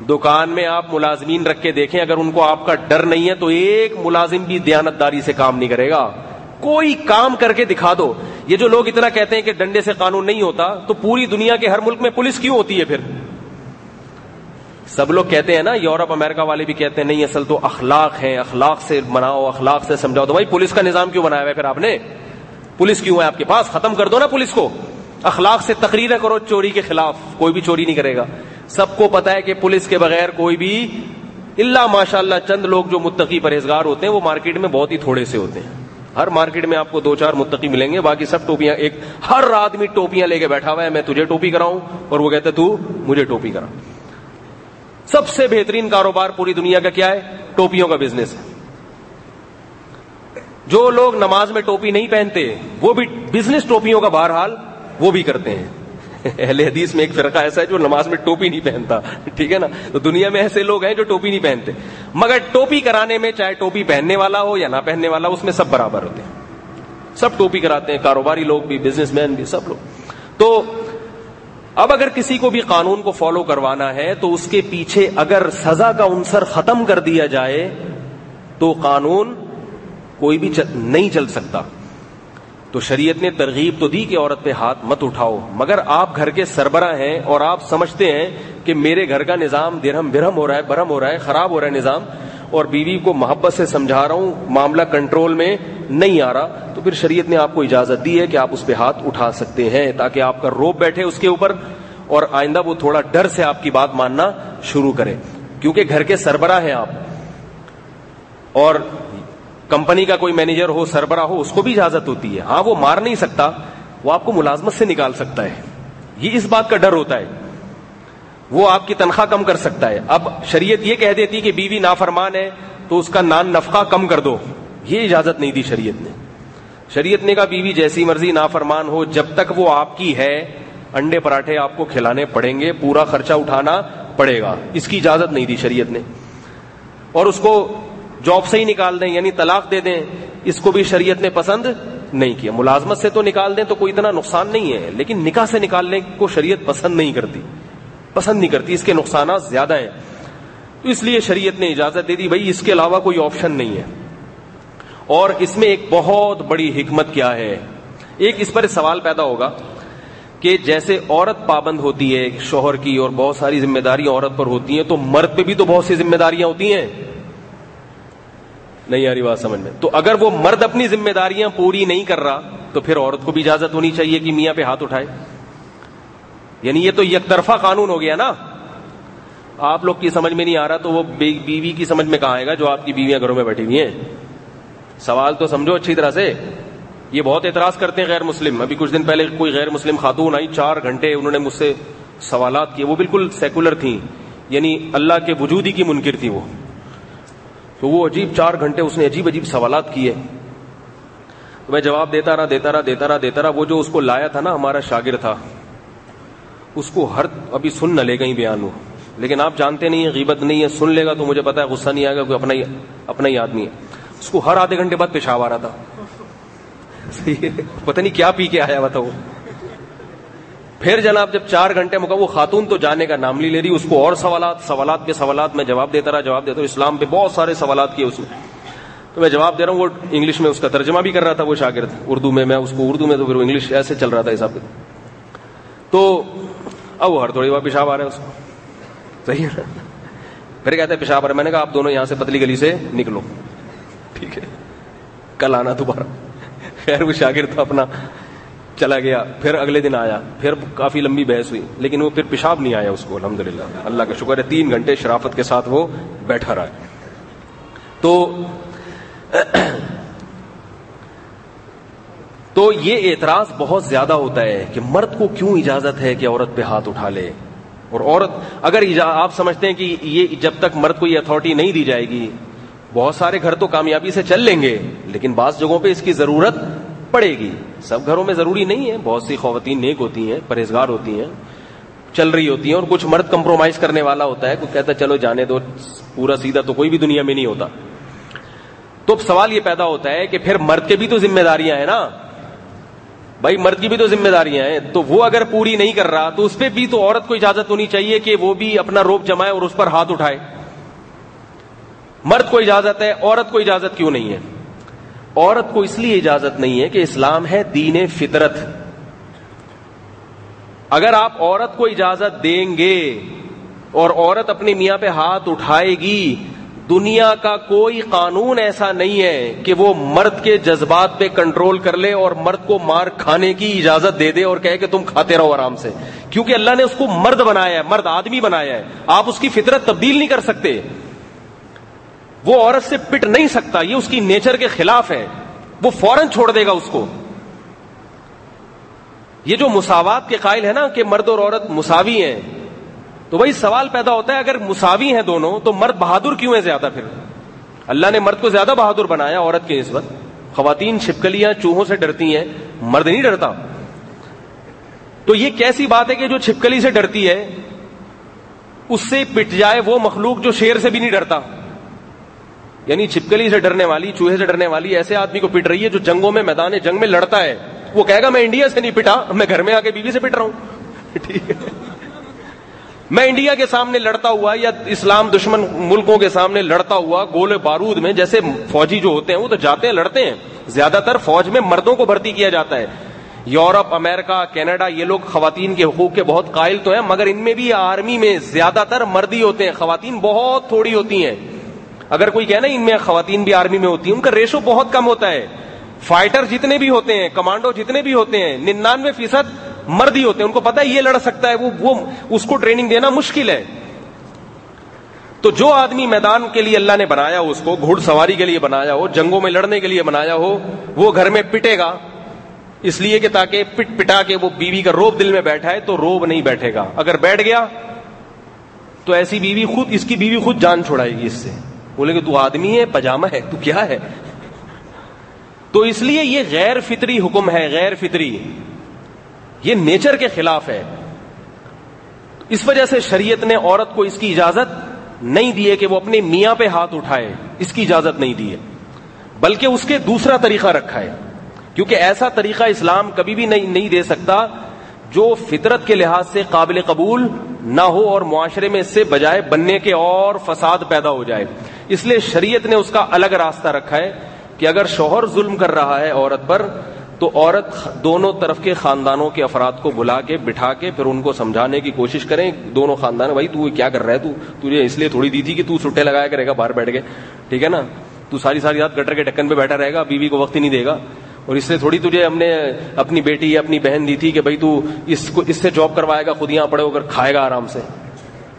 دکان میں آپ ملازمین رکھ کے دیکھیں، اگر ان کو آپ کا ڈر نہیں ہے تو ایک ملازم بھی دیانتداری سے کام نہیں کرے گا۔ کوئی کام کر کے دکھا دو۔ یہ جو لوگ اتنا کہتے ہیں کہ ڈنڈے سے قانون نہیں ہوتا، تو پوری دنیا کے ہر ملک میں پولیس کیوں ہوتی ہے پھر؟ سب لوگ کہتے ہیں نا، یورپ، امریکہ والے بھی کہتے ہیں، نہیں، اصل تو اخلاق ہے اخلاق سے مناؤ اخلاق سے سمجھاؤ۔ تو بھائی، پولیس کا نظام کیوں بنایا ہوا ہے پھر آپ نے؟ پولیس کیوں ہے آپ کے پاس؟ ختم کر دو نا پولیس کو۔ اخلاق سے تقریر کرو چوری کے خلاف، کوئی بھی چوری نہیں کرے گا۔ سب کو پتا ہے کہ پولیس کے بغیر کوئی بھی اللہ ماشاء اللہ چند لوگ جو متقی پرہیزگار ہوتے ہیں، وہ مارکیٹ میں بہت ہی تھوڑے سے ہوتے ہیں۔ ہر مارکیٹ میں آپ کو دو چار متقی ملیں گے، باقی سب ٹوپیاں، ایک ہر آدمی ٹوپیاں لے کے بیٹھا ہوا ہے، میں تجھے ٹوپی کراؤں، اور وہ کہتے تو مجھے ٹوپی کرا۔ سب سے بہترین کاروبار پوری دنیا کا کیا ہے؟ ٹوپیوں کا بزنس ہے۔ جو لوگ نماز میں ٹوپی نہیں پہنتے، وہ بھی بزنس ٹوپیوں کا بہرحال وہ بھی کرتے ہیں۔ اہل حدیث میں ایک فرقہ ایسا ہے جو نماز میں ٹوپی نہیں پہنتا، ٹھیک ہے نا؟ تو دنیا میں ایسے لوگ ہیں جو ٹوپی نہیں پہنتے۔ مگر ٹوپی کرانے میں چاہے ٹوپی پہننے والا ہو یا نہ پہننے والا ہو، اس میں سب برابر ہوتے ہیں۔ سب ٹوپی کراتے ہیں، کاروباری لوگ بھی بزنس مین بھی، سب لوگ۔ تو اب اگر کسی کو بھی قانون کو فالو کروانا ہے، تو اس کے پیچھے اگر سزا کا عنصر ختم کر دیا جائے، تو قانون کوئی بھی نہیں چل سکتا۔ تو شریعت نے ترغیب تو دی کہ عورت پہ ہاتھ مت اٹھاؤ۔ مگر آپ گھر کے سربراہ ہیں اور آپ سمجھتے ہیں کہ میرے گھر کا نظام درہم برہم ہو رہا ہے، برہم ہو رہا ہے، خراب ہو رہا ہے نظام۔ اور بیوی کو محبت سے سمجھا رہا ہوں، معاملہ کنٹرول میں نہیں آ رہا۔ تو پھر شریعت نے آپ کو اجازت دی ہے کہ آپ اس پہ ہاتھ اٹھا سکتے ہیں تاکہ آپ کا روپ بیٹھے اس کے اوپر اور آئندہ وہ تھوڑا ڈر سے آپ کی بات ماننا شروع کرے۔ کیونکہ گھر کے سربراہ ہیں آپ۔ اور کمپنی کا کوئی مینیجر ہو، سربراہ ہو، اس کو بھی اجازت ہوتی ہے۔ ہاں وہ مار نہیں سکتا، وہ آپ کو ملازمت سے نکال سکتا ہے۔ یہ اس بات کا ڈر ہوتا ہے۔ وہ آپ کی تنخواہ کم کر سکتا ہے۔ اب شریعت یہ کہہ دیتی کہ بیوی نافرمان ہے، تو اس کا نان نفقہ کم کر دو۔ یہ اجازت نہیں دی شریعت نے۔ شریعت نے کہا، بیوی جیسی مرضی نافرمان ہو، جب تک وہ آپ کی ہے، انڈے پراٹھے آپ کو کھلانے پڑیں گے، پورا خرچہ اٹھانا پڑے گا۔ اس کی اجازت نہیں دی شریعت نے۔ اور اس کو جاب سے ہی نکال دیں یعنی طلاق دے دیں، اس کو بھی شریعت نے پسند نہیں کیا۔ ملازمت سے تو نکال دیں تو کوئی اتنا نقصان نہیں ہے، لیکن نکاح سے نکالنے کو شریعت پسند نہیں کرتی۔ پسند نہیں کرتی، اس کے نقصانات زیادہ ہیں۔ اس لیے شریعت نے اجازت دے دی، بھائی اس کے علاوہ کوئی آپشن نہیں ہے۔ اور اس میں ایک بہت بڑی حکمت کیا ہے۔ ایک اس پر سوال پیدا ہوگا کہ جیسے عورت پابند ہوتی ہے شوہر کی اور بہت ساری ذمہ داریاں عورت پر ہوتی ہیں، تو مرد پہ بھی تو بہت سی ذمہ داریاں ہوتی ہیں۔ نہیں آ رہی بات سمجھ میں۔ تو اگر وہ مرد اپنی ذمہ داریاں پوری نہیں کر رہا، تو پھر عورت کو بھی اجازت ہونی چاہیے کہ میاں پہ ہاتھ اٹھائے۔ یعنی یہ تو یک طرفہ قانون ہو گیا نا۔ آپ لوگ کی سمجھ میں نہیں آ رہا تو وہ بیوی کی سمجھ میں کہاں آئے گا جو آپ کی بیویاں گھروں میں بیٹھی ہوئی ہیں؟ سوال تو سمجھو اچھی طرح سے۔ یہ بہت اعتراض کرتے ہیں غیر مسلم۔ ابھی کچھ دن پہلے کوئی غیر مسلم خاتون آئی، چار گھنٹے انہوں نے مجھ سے سوالات کیے۔ وہ بالکل سیکولر تھیں۔ یعنی اللہ کے وجود ہی کی منکر تھی وہ۔ تو وہ عجیب چار گھنٹے اس نے عجیب عجیب سوالات کیے۔ تو میں جواب دیتا رہا دیتا رہا دیتا رہا دیتا رہا، وہ جو اس کو لایا تھا نا، ہمارا شاگرد تھا، اس کو ہر ابھی سن نہ لے گا ہی بیان ہو لیکن آپ جانتے نہیں ہیں، غیبت نہیں ہے، سن لے گا تو مجھے پتا ہے، غصہ نہیں آئے گا، کوئی اپنا ہی اپنا ہی آدمی ہے۔ اس کو ہر آدھے گھنٹے بعد پیشاب آ رہا تھا پتہ نہیں کیا پی کے آیا ہوا تھا وہ۔ پھر جناب جب چار گھنٹے مکا وہ خاتون تو جانے کا نام لی لے رہی، اس کو اور سوالات سوالات پہ سوالات میں جواب دیتا رہا، جواب دیتا ہوں اسلام پہ بہت سارے سوالات کیے اس میں تو میں جواب دے رہا ہوں، وہ انگلش میں اس کا ترجمہ بھی کر رہا تھا، وہ شاگرد، اردو میں میں اس کو اردو میں تو پھر وہ انگلش ایسے چل رہا تھا حساب تو اب وہ ہر تھوڑی بار پیشاب آ رہا ہے اس کو۔ صحیح ہے پھر کہتے ہیں پیشاب آ رہا ہے، میں نے کہا آپ دونوں یہاں سے پتلی گلی سے نکلو۔ ٹھیک ہے۔ کل آنا دوبارہ۔ خیر، وہ شاگرد تھا اپنا چلا گیا، پھر اگلے دن آیا، پھر کافی لمبی بحث ہوئی، لیکن وہ پھر پیشاب نہیں آیا اس کو الحمد اللہ کا شکر ہے، تین گھنٹے شرافت کے ساتھ وہ بیٹھا رہا تو تو یہ اعتراض بہت زیادہ ہوتا ہے کہ مرد کو کیوں اجازت ہے کہ عورت پہ ہاتھ اٹھا لے؟ اور عورت، اگر آپ سمجھتے ہیں کہ یہ جب تک مرد کو یہ اتارٹی نہیں دی جائے گی، بہت سارے گھر تو کامیابی سے چل لیں گے، لیکن بعض جگہوں پہ اس کی ضرورت پڑے گی۔ سب گھروں میں ضروری نہیں ہے۔ بہت سی خواتین نیک ہوتی ہیں، پرہیزگار ہوتی ہیں، چل رہی ہوتی ہیں اور کچھ مرد کمپرومائز کرنے والا ہوتا ہے۔ کوئی کہتا ہے چلو جانے دو، پورا سیدھا تو کوئی بھی دنیا میں نہیں ہوتا۔ تو اب سوال یہ پیدا ہوتا ہے کہ پھر مرد کے بھی تو ذمہ داریاں ہیں نا۔ بھائی، مرد کی بھی تو ذمہ داریاں ہیں۔ تو وہ اگر پوری نہیں کر رہا تو اس پہ بھی تو عورت کو اجازت ہونی چاہیے کہ وہ بھی اپنا روپ جمائے اور اس پر ہاتھ اٹھائے۔ مرد کو اجازت ہے، عورت کو اجازت کیوں نہیں ہے؟ عورت کو اس لیے اجازت نہیں ہے کہ اسلام ہے دین فطرت۔ اگر آپ عورت کو اجازت دیں گے اور عورت اپنے میاں پہ ہاتھ اٹھائے گی، دنیا کا کوئی قانون ایسا نہیں ہے کہ وہ مرد کے جذبات پہ کنٹرول کر لے اور مرد کو مار کھانے کی اجازت دے دے اور کہے کہ تم کھاتے رہو آرام سے۔ کیونکہ اللہ نے اس کو مرد بنایا ہے، مرد آدمی بنایا ہے۔ آپ اس کی فطرت تبدیل نہیں کر سکتے۔ وہ عورت سے پٹ نہیں سکتا، یہ اس کی نیچر کے خلاف ہے۔ وہ فوراً چھوڑ دے گا اس کو۔ یہ جو مساوات کے قائل ہے نا کہ مرد اور عورت مساوی ہیں، تو وہی سوال پیدا ہوتا ہے، اگر مساوی ہیں دونوں، تو مرد بہادر کیوں ہے زیادہ پھر؟ اللہ نے مرد کو زیادہ بہادر بنایا عورت کی نسبت خواتین چھپکلیاں چوہوں سے ڈرتی ہیں، مرد نہیں ڈرتا۔ تو یہ کیسی بات ہے کہ جو چھپکلی سے ڈرتی ہے، اس سے پٹ جائے وہ مخلوق جو شیر سے بھی نہیں ڈرتا۔ یعنی چھپکلی سے ڈرنے والی، چوہے سے ڈرنے والی ایسے آدمی کو پٹ رہی ہے جو جنگوں میں، میدان جنگ میں لڑتا ہے۔ وہ کہے گا، میں انڈیا سے نہیں پٹا، میں گھر میں آ کے بیوی سے پٹ رہا ہوں۔ ٹھیک ہے۔ میں انڈیا کے سامنے لڑتا ہوا یا اسلام دشمن ملکوں کے سامنے لڑتا ہوا گول بارود میں، جیسے فوجی جو ہوتے ہیں، وہ تو جاتے ہیں، لڑتے ہیں۔ زیادہ تر فوج میں مردوں کو بھرتی کیا جاتا ہے۔ یورپ، امریکہ، کینیڈا، یہ لوگ خواتین کے حقوق کے بہت قائل تو ہیں، مگر ان میں بھی آرمی میں زیادہ تر مردی ہوتے ہیں، خواتین بہت تھوڑی ہوتی ہیں۔ اگر کوئی کہنا ان میں خواتین بھی آرمی میں ہوتی ہیں، ان کا ریشو بہت کم ہوتا ہے۔ فائٹر جتنے بھی ہوتے ہیں، کمانڈو جتنے بھی ہوتے ہیں، ننانوے فیصد مرد ہی ہوتے ہیں۔ ان کو پتا ہے یہ لڑ سکتا ہے، وہ وہ اس کو ٹریننگ دینا مشکل ہے۔ تو جو آدمی میدان کے لیے اللہ نے بنایا ہو اس کو گھڑ سواری کے لیے بنایا ہو، جنگوں میں لڑنے کے لیے بنایا ہو، وہ گھر میں پٹے گا۔ اس لیے کہ تاکہ پٹ پٹا کے وہ بیوی کا روب دل میں بیٹھا ہے، تو روب نہیں بیٹھے گا۔ اگر بیٹھ گیا، تو ایسی بیوی خود اس کی بیوی خود جان چھوڑائے گی اس سے۔ بولے کہ تو آدمی ہے، پجامہ ہے، تو کیا ہے؟ تو اس لیے یہ غیر فطری حکم ہے، غیر فطری۔ یہ نیچر کے خلاف ہے۔ اس وجہ سے شریعت نے عورت کو اس کی اجازت نہیں دی ہے کہ وہ اپنے میاں پہ ہاتھ اٹھائے۔ اس کی اجازت نہیں دی ہے۔ بلکہ اس کے دوسرا طریقہ رکھا ہے۔ کیونکہ ایسا طریقہ اسلام کبھی بھی نہیں نہیں دے سکتا جو فطرت کے لحاظ سے قابل قبول نہ ہو اور معاشرے میں اس سے بجائے بننے کے اور فساد پیدا ہو جائے۔ اس لیے شریعت نے اس کا الگ راستہ رکھا ہے کہ اگر شوہر ظلم کر رہا ہے عورت پر، تو عورت دونوں طرف کے خاندانوں کے افراد کو بلا کے، بٹھا کے، پھر ان کو سمجھانے کی کوشش کریں، دونوں خاندان، بھائی تو کیا کر رہا ہے تو؟ تجھے اس لیے تھوڑی دی تھی کہ تو سٹے لگایا کرے گا، باہر بیٹھ کے۔ ٹھیک ہے نا؟ تو ساری ساری رات گٹر کے ڈکن پہ بیٹھا رہے گا، بیوی کو وقت ہی نہیں دے گا۔ اور اس سے تھوڑی تجھے ہم نے اپنی بیٹی یا اپنی بہن دی تھی کہ بھائی تو اس کو اس سے جاب کروائے گا، خود یہاں پڑے ہو کر کھائے گا آرام سے۔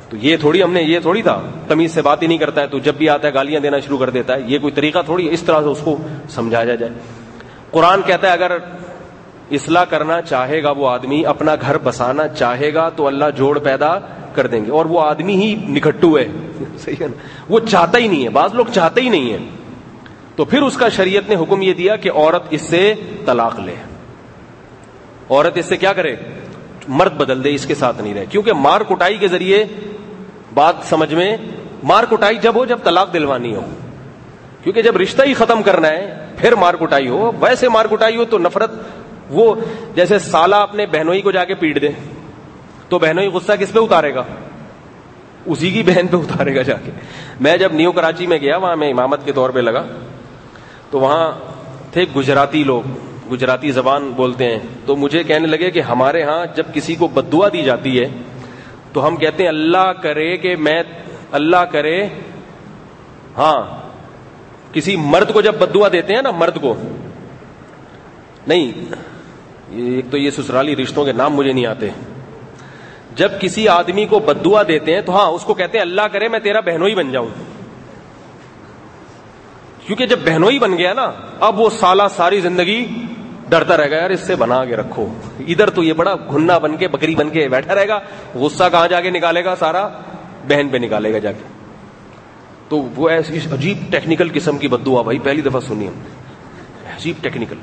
تو یہ تھوڑی ہم نے، یہ تھوڑی تھا۔ تمیز سے بات ہی نہیں کرتا ہے، تو جب بھی آتا ہے گالیاں دینا شروع کر دیتا ہے۔ یہ کوئی طریقہ تھوڑی اس طرح سے اس کو سمجھایا جائے۔ قرآن کہتا ہے، اگر اصلاح کرنا چاہے گا وہ آدمی، اپنا گھر بسانا چاہے گا تو اللہ جوڑ پیدا کر دیں گے۔ اور وہ آدمی ہی نکھٹو ہے۔ صحیح ہے نا؟ وہ چاہتا ہی نہیں ہے۔ بعض لوگ چاہتے ہی نہیں ہے تو پھر اس کا شریعت نے حکم یہ دیا کہ عورت اس سے طلاق لے۔ عورت اس سے کیا کرے؟ مرد بدل دے، اس کے ساتھ نہیں رہے۔ کیونکہ مار کٹائی کے ذریعے بات سمجھ میں مار کٹائی جب ہو، جب طلاق دلوانی ہو۔ کیونکہ جب رشتہ ہی ختم کرنا ہے، پھر مار کٹائی ہو۔ ویسے مار کٹائی ہو تو نفرت، وہ جیسے سالہ اپنے بہنوئی کو جا کے پیٹ دے، تو بہنوئی غصہ کس پہ اتارے گا؟ اسی کی بہن پہ اتارے گا جا کے۔ میں جب نیو کراچی میں گیا، وہاں میں امامت کے طور پہ لگا، تو وہاں تھے گجراتی لوگ۔ گجراتی زبان بولتے ہیں۔ تو مجھے کہنے لگے کہ ہمارے ہاں جب کسی کو بدوا دی جاتی ہے تو ہم کہتے ہیں اللہ کرے کہ میں اللہ کرے۔ ہاں۔ کسی مرد کو جب بدوا دیتے ہیں نا مرد کو۔ نہیں۔ ایک تو یہ سسرالی رشتوں کے نام مجھے نہیں آتے۔ جب کسی آدمی کو بدوا دیتے ہیں تو ہاں اس کو کہتے ہیں اللہ کرے، میں تیرا بہنوئی بن جاؤں۔ کیونکہ جب بہنوئی بن گیا نا، اب وہ سالہ ساری زندگی ڈرتا رہے گا، یار اس سے بنا کے رکھو۔ ادھر تو یہ بڑا گھننا بن کے، بکری بن کے بیٹھا رہے گا۔ غصہ کہاں جا کے نکالے گا؟ سارا بہن پہ نکالے گا جا کے۔ تو وہ ایسی عجیب ٹیکنیکل قسم کی بدوا بھائی، پہلی دفعہ سنی ہم عجیب ٹیکنیکل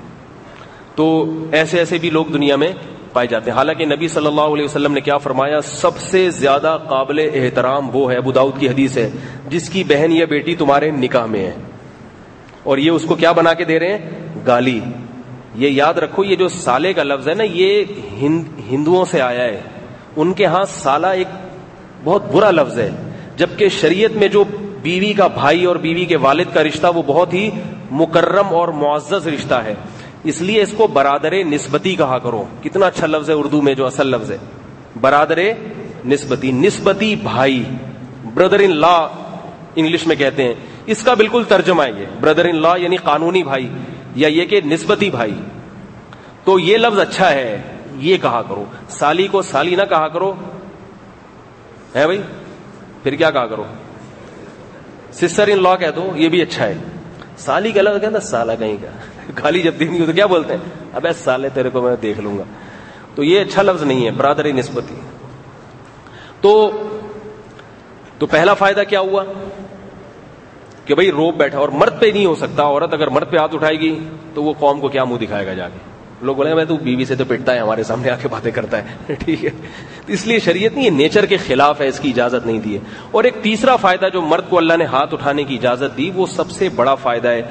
تو ایسے ایسے بھی لوگ دنیا میں پائے جاتے ہیں۔ حالانکہ نبی صلی اللہ علیہ وسلم نے کیا فرمایا؟ سب سے زیادہ قابل احترام وہ ہے ابوداؤد کی حدیث ہے، جس کی بہن یا بیٹی تمہارے نکاح میں ہے۔ اور یہ اس کو کیا بنا کے دے رہے ہیں؟ گالی۔ یہ یاد رکھو، یہ جو سالے کا لفظ ہے نا، یہ ہندوؤں سے آیا ہے۔ ان کے ہاں سالہ ایک بہت برا لفظ ہے، جبکہ شریعت میں جو بیوی کا بھائی اور بیوی کے والد کا رشتہ، وہ بہت ہی مکرم اور معزز رشتہ ہے۔ اس لیے اس کو برادر نسبتی کہا کرو۔ کتنا اچھا لفظ ہے اردو میں جو اصل لفظ ہے۔ برادر نسبتی نسبتی بھائی بردر ان لا انگلش میں کہتے ہیں۔ اس کا بالکل ترجمہ ہے یہ۔ بردر ان لا یعنی قانونی بھائی۔ یا یہ کہ نسبتی بھائی، تو یہ لفظ اچھا ہے، یہ کہا کرو۔ سالی کو سالی نہ کہا کرو۔ ہے بھائی؟ پھر کیا کہا کرو؟ سسٹر ان لا کہہ دو، یہ بھی اچھا ہے۔ سالی کا لفظ کہنا سالا کہیں کا گالی جب دینی ہو تو کیا بولتے ہیں؟ اب سالے تیرے کو میں دیکھ لوں گا۔ تو یہ اچھا لفظ نہیں ہے، برادری نسبتی۔ تو تو پہلا فائدہ کیا ہوا؟ کہ بھائی روپ بیٹھا اور مرد پہ نہیں ہو سکتا، عورت اگر مرد پہ ہاتھ اٹھائے گی تو وہ قوم کو کیا منہ دکھائے گا جا کے؟ لوگ بولے میں تو بیوی سے تو پٹتا ہے ہمارے سامنے آ کے باتیں کرتا ہے۔ ٹھیک ہے۔ اس لیے شریعت نہیں یہ نیچر کے خلاف ہے، اس کی اجازت نہیں دی ہے۔ اور ایک تیسرا فائدہ جو مرد کو اللہ نے ہاتھ اٹھانے کی اجازت دی، وہ سب سے بڑا فائدہ ہے۔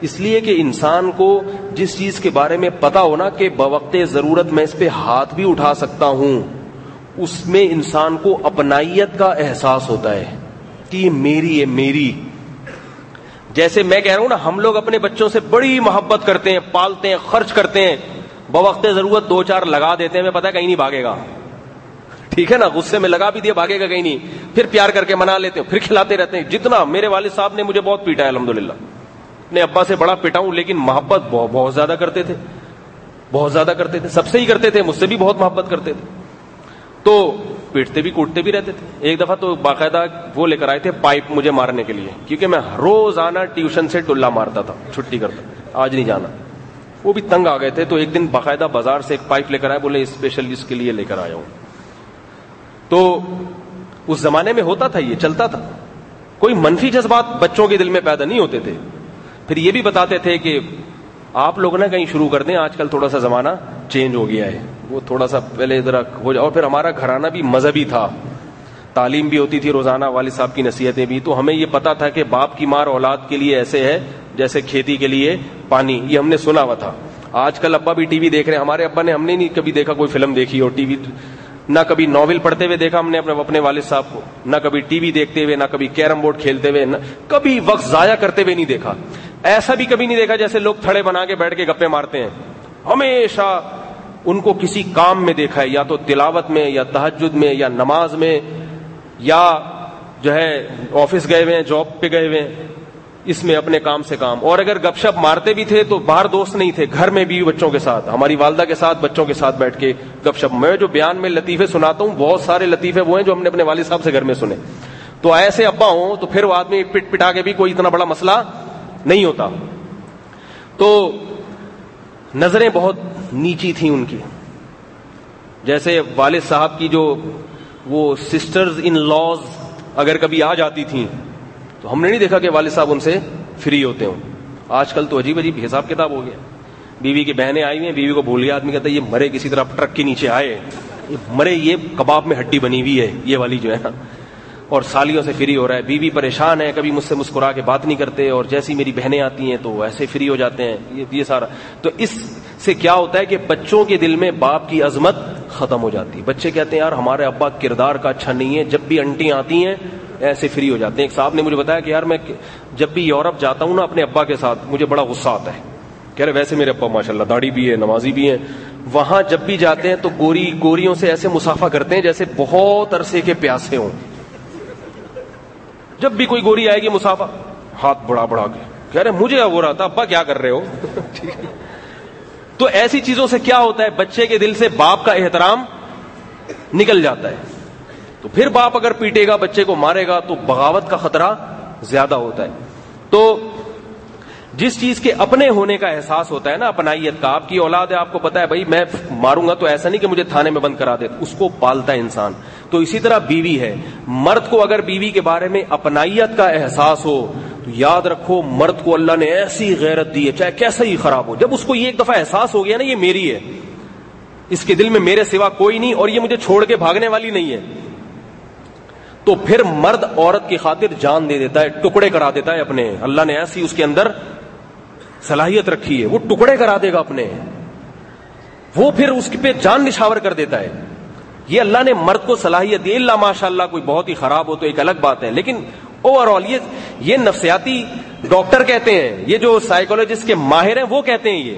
اس لیے کہ انسان کو جس چیز کے بارے میں پتا ہونا کہ بوقت ضرورت میں اس پہ ہاتھ بھی اٹھا سکتا ہوں، اس میں انسان کو اپنائیت کا احساس ہوتا ہے کہ یہ میری ہے، میری۔ جیسے میں کہہ رہا ہوں نا، ہم لوگ اپنے بچوں سے بڑی محبت کرتے ہیں، پالتے ہیں، خرچ کرتے ہیں۔ بوقت ضرورت دو چار لگا دیتے ہیں میں پتا کہیں نہیں بھاگے گا۔ ٹھیک ہے نا، غصے میں لگا بھی دیا، بھاگے گا کہیں نہیں۔ پھر پیار کر کے منا لیتے ہیں، پھر کھلاتے رہتے ہیں۔ جتنا میرے والد صاحب نے مجھے بہت پیٹا ہے الحمد للہ اپنے ابا سے بڑا پٹا ہوں، لیکن محبت بہت بہت زیادہ کرتے تھے۔ بہت زیادہ کرتے تھے، سب سے ہی کرتے تھے، مجھ سے بھی بہت محبت کرتے تھے۔ تو پیٹتے بھی کوٹتے بھی رہتے تھے۔ ایک دفعہ تو باقاعدہ وہ لے کر آئے تھے پائپ مجھے مارنے کے لیے، کیونکہ میں روز آنا ٹیوشن سے ٹلا مارتا تھا، چھٹی کرتا آج نہیں جانا۔ وہ بھی تنگ آ گئے تھے، تو ایک دن باقاعدہ بازار سے ایک پائپ لے کر آئے، بولے اسپیشل اس کے لیے لے کر آیا ہوں۔ تو اس زمانے میں ہوتا تھا یہ، چلتا تھا۔ کوئی منفی جذبات بچوں کے دل میں پیدا نہیں ہوتے تھے۔ پھر یہ بھی بتاتے تھے کہ آپ لوگ نا کہیں شروع کر دیں، آج کل تھوڑا سا زمانہ چینج ہو گیا ہے۔ وہ تھوڑا سا پہلے ذرا ہو جائے اور پھر ہمارا گھرانہ بھی مذہبی تھا۔ تعلیم بھی ہوتی تھی، روزانہ والد صاحب کی نصیحتیں بھی۔ تو ہمیں یہ پتا تھا کہ باپ کی مار اولاد کے لیے ایسے ہے جیسے کھیتی کے لیے پانی۔ یہ ہم نے سنا ہوا تھا۔ آج کل ابا بھی ٹی وی دیکھ رہے ہیں۔ ہمارے ابا نے ہم نے نہیں کبھی دیکھا کوئی فلم دیکھی اور ٹی وی نہ کبھی ناول پڑھتے ہوئے دیکھا، ہم نے اپنے اپنے والد صاحب کو۔ نہ کبھی ٹی وی دیکھتے ہوئے، نہ کبھی کیرم بورڈ کھیلتے ہوئے، نہ کبھی وقت ضائع کرتے ہوئے نہیں دیکھا۔ ایسا بھی کبھی نہیں دیکھا جیسے لوگ تھڑے بنا کے بیٹھ کے گپے مارتے ہیں۔ ہمیشہ ان کو کسی کام میں دیکھا ہے، یا تو تلاوت میں، یا تحجد میں، یا نماز میں، یا جو ہے آفس گئے ہوئے ہیں، جاب پہ گئے ہوئے ہیں، اس میں اپنے کام سے کام۔ اور اگر گپ شپ مارتے بھی تھے تو باہر دوست نہیں تھے، گھر میں بھی بچوں کے ساتھ، ہماری والدہ کے ساتھ، بچوں کے ساتھ بیٹھ کے گپ شپ۔ میں جو بیان میں لطیفے سناتا ہوں، بہت سارے لطیفے وہ ہیں جو ہم نے اپنے والد صاحب سے گھر میں سنے۔ تو ایسے ابا ہوں تو پھر وہ آدمی پٹ پٹا کے بھی کوئی اتنا بڑا مسئلہ نہیں ہوتا۔ تو نظریں بہت نیچی تھیں ان کی۔ جیسے والد صاحب کی جو وہ سسٹرز ان لاز اگر کبھی آ جاتی تھیں، تو ہم نے نہیں دیکھا کہ والد صاحب ان سے فری ہوتے ہوں۔ آج کل تو عجیب عجیب حساب کتاب ہو گیا۔ بیوی کی بہنیں آئی ہیں، بیوی کو بھول گیا آدمی کہتا ہے، یہ مرے کسی طرح ٹرک کے نیچے آئے۔ مرے، یہ کباب میں ہڈی بنی ہوئی ہے، یہ والی جو ہے نا۔ اور سالیوں سے فری ہو رہا ہے۔ بیوی پریشان ہے، کبھی مجھ سے مسکرا کے بات نہیں کرتے اور جیسی میری بہنیں آتی ہیں تو ایسے فری ہو جاتے ہیں۔ یہ سارا۔ تو اس سے کیا ہوتا ہے کہ بچوں کے دل میں باپ کی عظمت ختم ہو جاتی ہے۔ بچے کہتے ہیں، یار، ہمارے ابا کردار کا اچھا نہیں ہے، جب بھی انٹی آتی ہیں، ایسے فری ہو جاتے ہیں۔ ایک صاحب نے مجھے بتایا کہ، یار، میں جب بھی یورپ جاتا ہوں نا، اپنے ابا کے ساتھ، مجھے بڑا غصہ آتا ہے۔ کہہ رہے، ویسے میرے ابا ماشاء اللہ داڑھی بھی ہے نمازی بھی ہیں۔ وہاں جب بھی جاتے ہیں تو گوری، گوریوں سے ایسے مسافہ کرتے ہیں جیسے بہت عرصے کے پیاسے ہوں۔ جب بھی کوئی گوری آئے گی، مسافہ، ہاتھ بڑا بڑا کے۔ کہہ رہے، مجھے ہو رہا تھا ابا کیا کر رہے ہو؟ تو ایسی چیزوں سے کیا ہوتا ہے؟ بچے کے دل سے باپ کا احترام نکل جاتا ہے۔ تو پھر باپ اگر پیٹے گا، بچے کو مارے گا، تو بغاوت کا خطرہ زیادہ ہوتا ہے۔ تو جس چیز کے اپنے ہونے کا احساس ہوتا ہے نا اپنائیت کا، آپ کی اولاد ہے، آپ کو پتا ہے بھائی میں ماروں گا تو ایسا نہیں کہ مجھے تھانے میں بند کرا دے، اس کو پالتا ہے انسان۔ تو اسی طرح بیوی ہے، مرد کو اگر بیوی کے بارے میں اپنائیت کا احساس ہو، تو یاد رکھو مرد کو اللہ نے ایسی غیرت دی ہے، چاہے کیسا ہی خراب ہو، جب اس کو یہ ایک دفعہ احساس ہو گیا نا، یہ میری ہے، اس کے دل میں میرے سوا کوئی نہیں اور یہ مجھے چھوڑ کے بھاگنے والی نہیں ہے۔ تو پھر مرد عورت کی خاطر جان دے دیتا ہے، ٹکڑے کرا دیتا ہے اپنے، اللہ نے ایسی اس کے اندر صلاحیت رکھی ہے، وہ ٹکڑے کرا دے گا اپنے۔ وہ پھر اس پہ جان نشاور کر دیتا ہے۔ یہ اللہ نے مرد کو صلاحیت دی، اللہ ماشاء اللہ کوئی بہت ہی خراب ہو تو ایک الگ بات ہے۔ لیکن اوور آل یہ یہ نفسیاتی ڈاکٹر کہتے ہیں، یہ جو سائیکولوجسٹ کے ماہر ہیں وہ کہتے ہیں یہ۔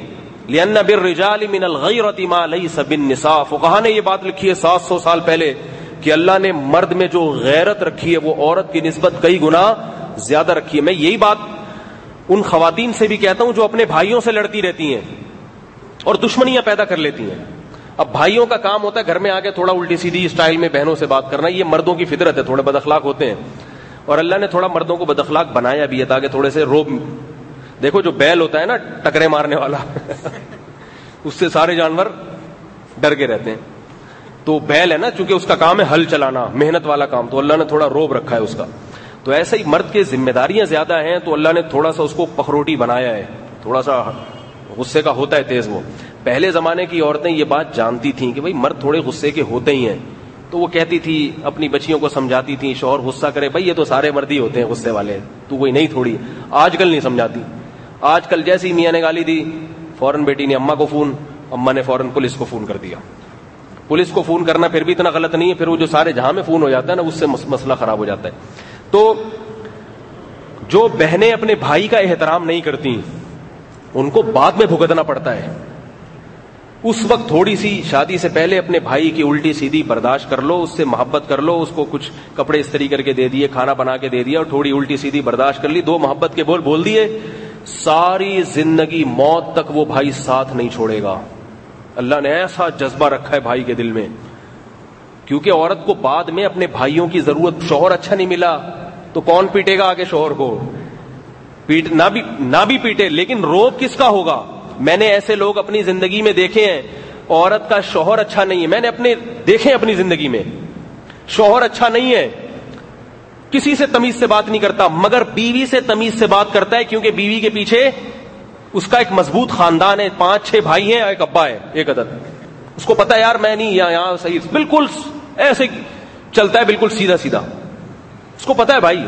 لن بر رجال من الغیرت ما لیس بالنصاف نے یہ بات لکھی ہے سات سو سال پہلے کہ اللہ نے مرد میں جو غیرت رکھی ہے، وہ عورت کی نسبت کئی گنا زیادہ رکھی ہے۔ میں یہی بات ان خواتین سے بھی کہتا ہوں جو اپنے بھائیوں سے لڑتی رہتی ہیں اور دشمنیاں پیدا کر لیتی ہیں۔ اب بھائیوں کا کام ہوتا ہے گھر میں آ کے تھوڑا الٹی سیدھی اسٹائل میں بہنوں سے بات کرنا، یہ مردوں کی فطرت ہے، تھوڑے بد اخلاق ہوتے ہیں۔ اور اللہ نے تھوڑا مردوں کو بد اخلاق بنایا بھی ہے تاکہ تھوڑے سے روب، دیکھو جو بیل ہوتا ہے نا ٹکرے مارنے والا، اس سے سارے جانور ڈر کے رہتے ہیں۔ تو بیل ہے نا، چونکہ اس کا کام ہے ہل چلانا، محنت والا کام، تو اللہ نے تھوڑا روب رکھا ہے اس کا۔ تو ایسے ہی مرد کی ذمہ داریاں زیادہ ہیں تو اللہ نے تھوڑا سا اس کو پخروٹی بنایا ہے۔ تھوڑا سا غصے کا ہوتا ہے تیز وہ۔ پہلے زمانے کی عورتیں یہ بات جانتی تھیں کہ بھائی مرد تھوڑے غصے کے ہوتے ہی ہیں۔ تو وہ کہتی تھی، اپنی بچیوں کو سمجھاتی تھی شوہر غصہ کرے، بھائی یہ تو سارے مرد ہی ہوتے ہیں غصے والے، تو وہی نہیں تھوڑی، آج کل نہیں سمجھاتی۔ آج کل جیسی میاں نے گالی دی، فوراً بیٹی نے اما کو فون، اما نے فوراً پولیس کو فون کر دیا۔ پولیس کو فون کرنا پھر بھی اتنا غلط نہیں ہے، پھر وہ جو سارے جہاں میں فون ہو جاتا ہے نا، اس سے مسئلہ خراب ہو جاتا ہے۔ تو جو بہنیں اپنے بھائی کا احترام نہیں کرتی ان کو بعد میں بھگتنا پڑتا ہے۔ اس وقت تھوڑی سی شادی سے پہلے اپنے بھائی کی الٹی سیدھی برداشت کر لو، اس سے محبت کر لو، اس کو کچھ کپڑے استری کر کے دے دیے، کھانا بنا کے دے دیا اور تھوڑی الٹی سیدھی برداشت کر لی، دو محبت کے بول بول دیے۔ ساری زندگی موت تک وہ بھائی ساتھ نہیں چھوڑے گا۔ اللہ نے ایسا جذبہ رکھا ہے بھائی کے دل میں۔ کیونکہ عورت کو بعد میں اپنے بھائیوں کی ضرورت شوہر اچھا نہیں ملا، تو کون پیٹے گا آگے شوہر کو؟ پیٹ، نہ بھی نہ بھی پیٹے، لیکن روب کس کا ہوگا؟ میں نے ایسے لوگ اپنی زندگی میں دیکھے ہیں، عورت کا شوہر اچھا نہیں ہے۔ میں نے اپنے، دیکھے اپنی زندگی میں۔ شوہر اچھا نہیں ہے۔ کسی سے تمیز سے بات نہیں کرتا، مگر بیوی سے تمیز سے بات کرتا ہے، کیونکہ بیوی کے پیچھے اس کا ایک مضبوط خاندان ہے۔ پانچ، چھ بھائی ہیں، ایک ابا ہے، ایک عدد۔ اس کو پتا یار میں نہیں، یہاں یہاں صحیح، بالکل ایسے چلتا ہے بالکل سیدھا سیدھا۔ اس کو پتا ہے بھائی،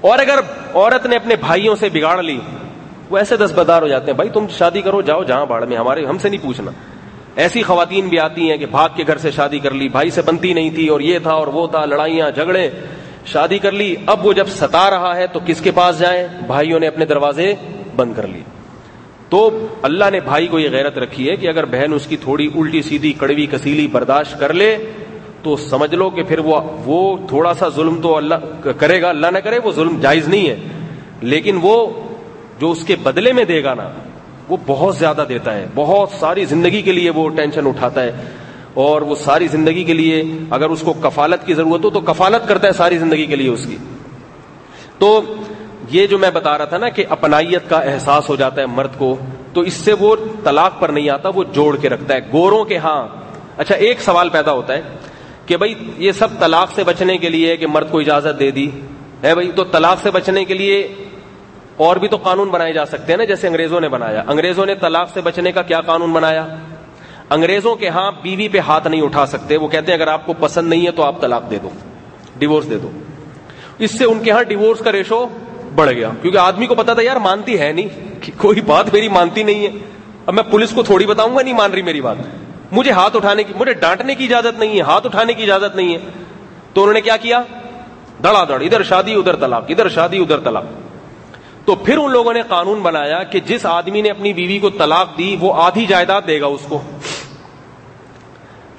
اور اگر عورت نے اپنے بھائیوں سے بگاڑ لی، وہ ایسے دس بدار ہو جاتے ہیں، بھائی تم شادی کرو، جاؤ جہاں باڑ میں، ہمارے، ہم سے نہیں پوچھنا۔ ایسی خواتین بھی آتی ہیں کہ بھاگ کے گھر سے شادی کر لی، بھائی سے بنتی نہیں تھی، اور یہ تھا، اور وہ تھا، لڑائیاں، جھگڑے، شادی کر لی۔ اب وہ جب ستا رہا ہے تو کس کے پاس جائیں؟ بھائیوں نے اپنے دروازے بند کر لیے۔ تو اللہ نے بھائی کو یہ غیرت رکھی ہے کہ اگر بہن اس کی تھوڑی الٹی سیدھی، کڑوی، کسیلی برداشت کر لے تو سمجھ لو کہ پھر وہ وہ تھوڑا سا ظلم تو اللہ کرے گا، اللہ نہ کرے، وہ ظلم جائز نہیں ہے۔ لیکن وہ جو اس کے بدلے میں دے گا نا، وہ بہت زیادہ دیتا ہے۔ بہت ساری زندگی کے لیے وہ ٹینشن اٹھاتا ہے۔ اور وہ ساری زندگی کے لیے اگر اس کو کفالت کی ضرورت ہو تو کفالت کرتا ہے ساری زندگی کے لیے اس کی۔ تو یہ جو میں بتا رہا تھا نا کہ اپنائیت کا احساس ہو جاتا ہے مرد کو، تو اس سے وہ طلاق پر نہیں آتا، وہ جوڑ کے رکھتا ہے۔ گوروں کے ہاں۔ اچھا ایک سوال پیدا ہوتا ہے۔ کہ بھائی یہ سب طلاق سے بچنے کے لیے کہ مرد کو اجازت دے دی۔ ہے بھائی تو طلاق سے بچنے کے لیے اور بھی تو قانون بنائے جا سکتے ہیں نا، جیسے انگریزوں نے بنایا۔ انگریزوں نے طلاق سے بچنے کا کیا قانون بنایا؟ انگریزوں کے ہاں بیوی پہ ہاتھ نہیں اٹھا سکتے۔ وہ کہتے ہیں، اگر آپ کو پسند نہیں ہے تو آپ طلاق دے دو ڈیوورس دے دو۔ اس سے ان کے ہاں ڈیوورس کا ریشو بڑھ گیا۔ کیونکہ آدمی کو پتا تھا، یار مانتی ہے نہیں کوئی بات میری مانتی نہیں ہے۔ اب میں پولیس کو تھوڑی بتاؤں گا، نہیں مان رہی میری بات۔ مجھے ہاتھ اٹھانے کی مجھے ڈانٹنے کی اجازت نہیں ہے، ہاتھ اٹھانے کی اجازت نہیں ہے۔ تو انہوں نے کیا کیا؟ دڑا دڑ، ادھر شادی، ادھر طلاق، ادھر شادی، ادھر طلاق۔ تو پھر ان لوگوں نے قانون بنایا کہ جس آدمی نے اپنی بیوی کو طلاق دی، وہ آدھی جائیداد دے گا اس کو۔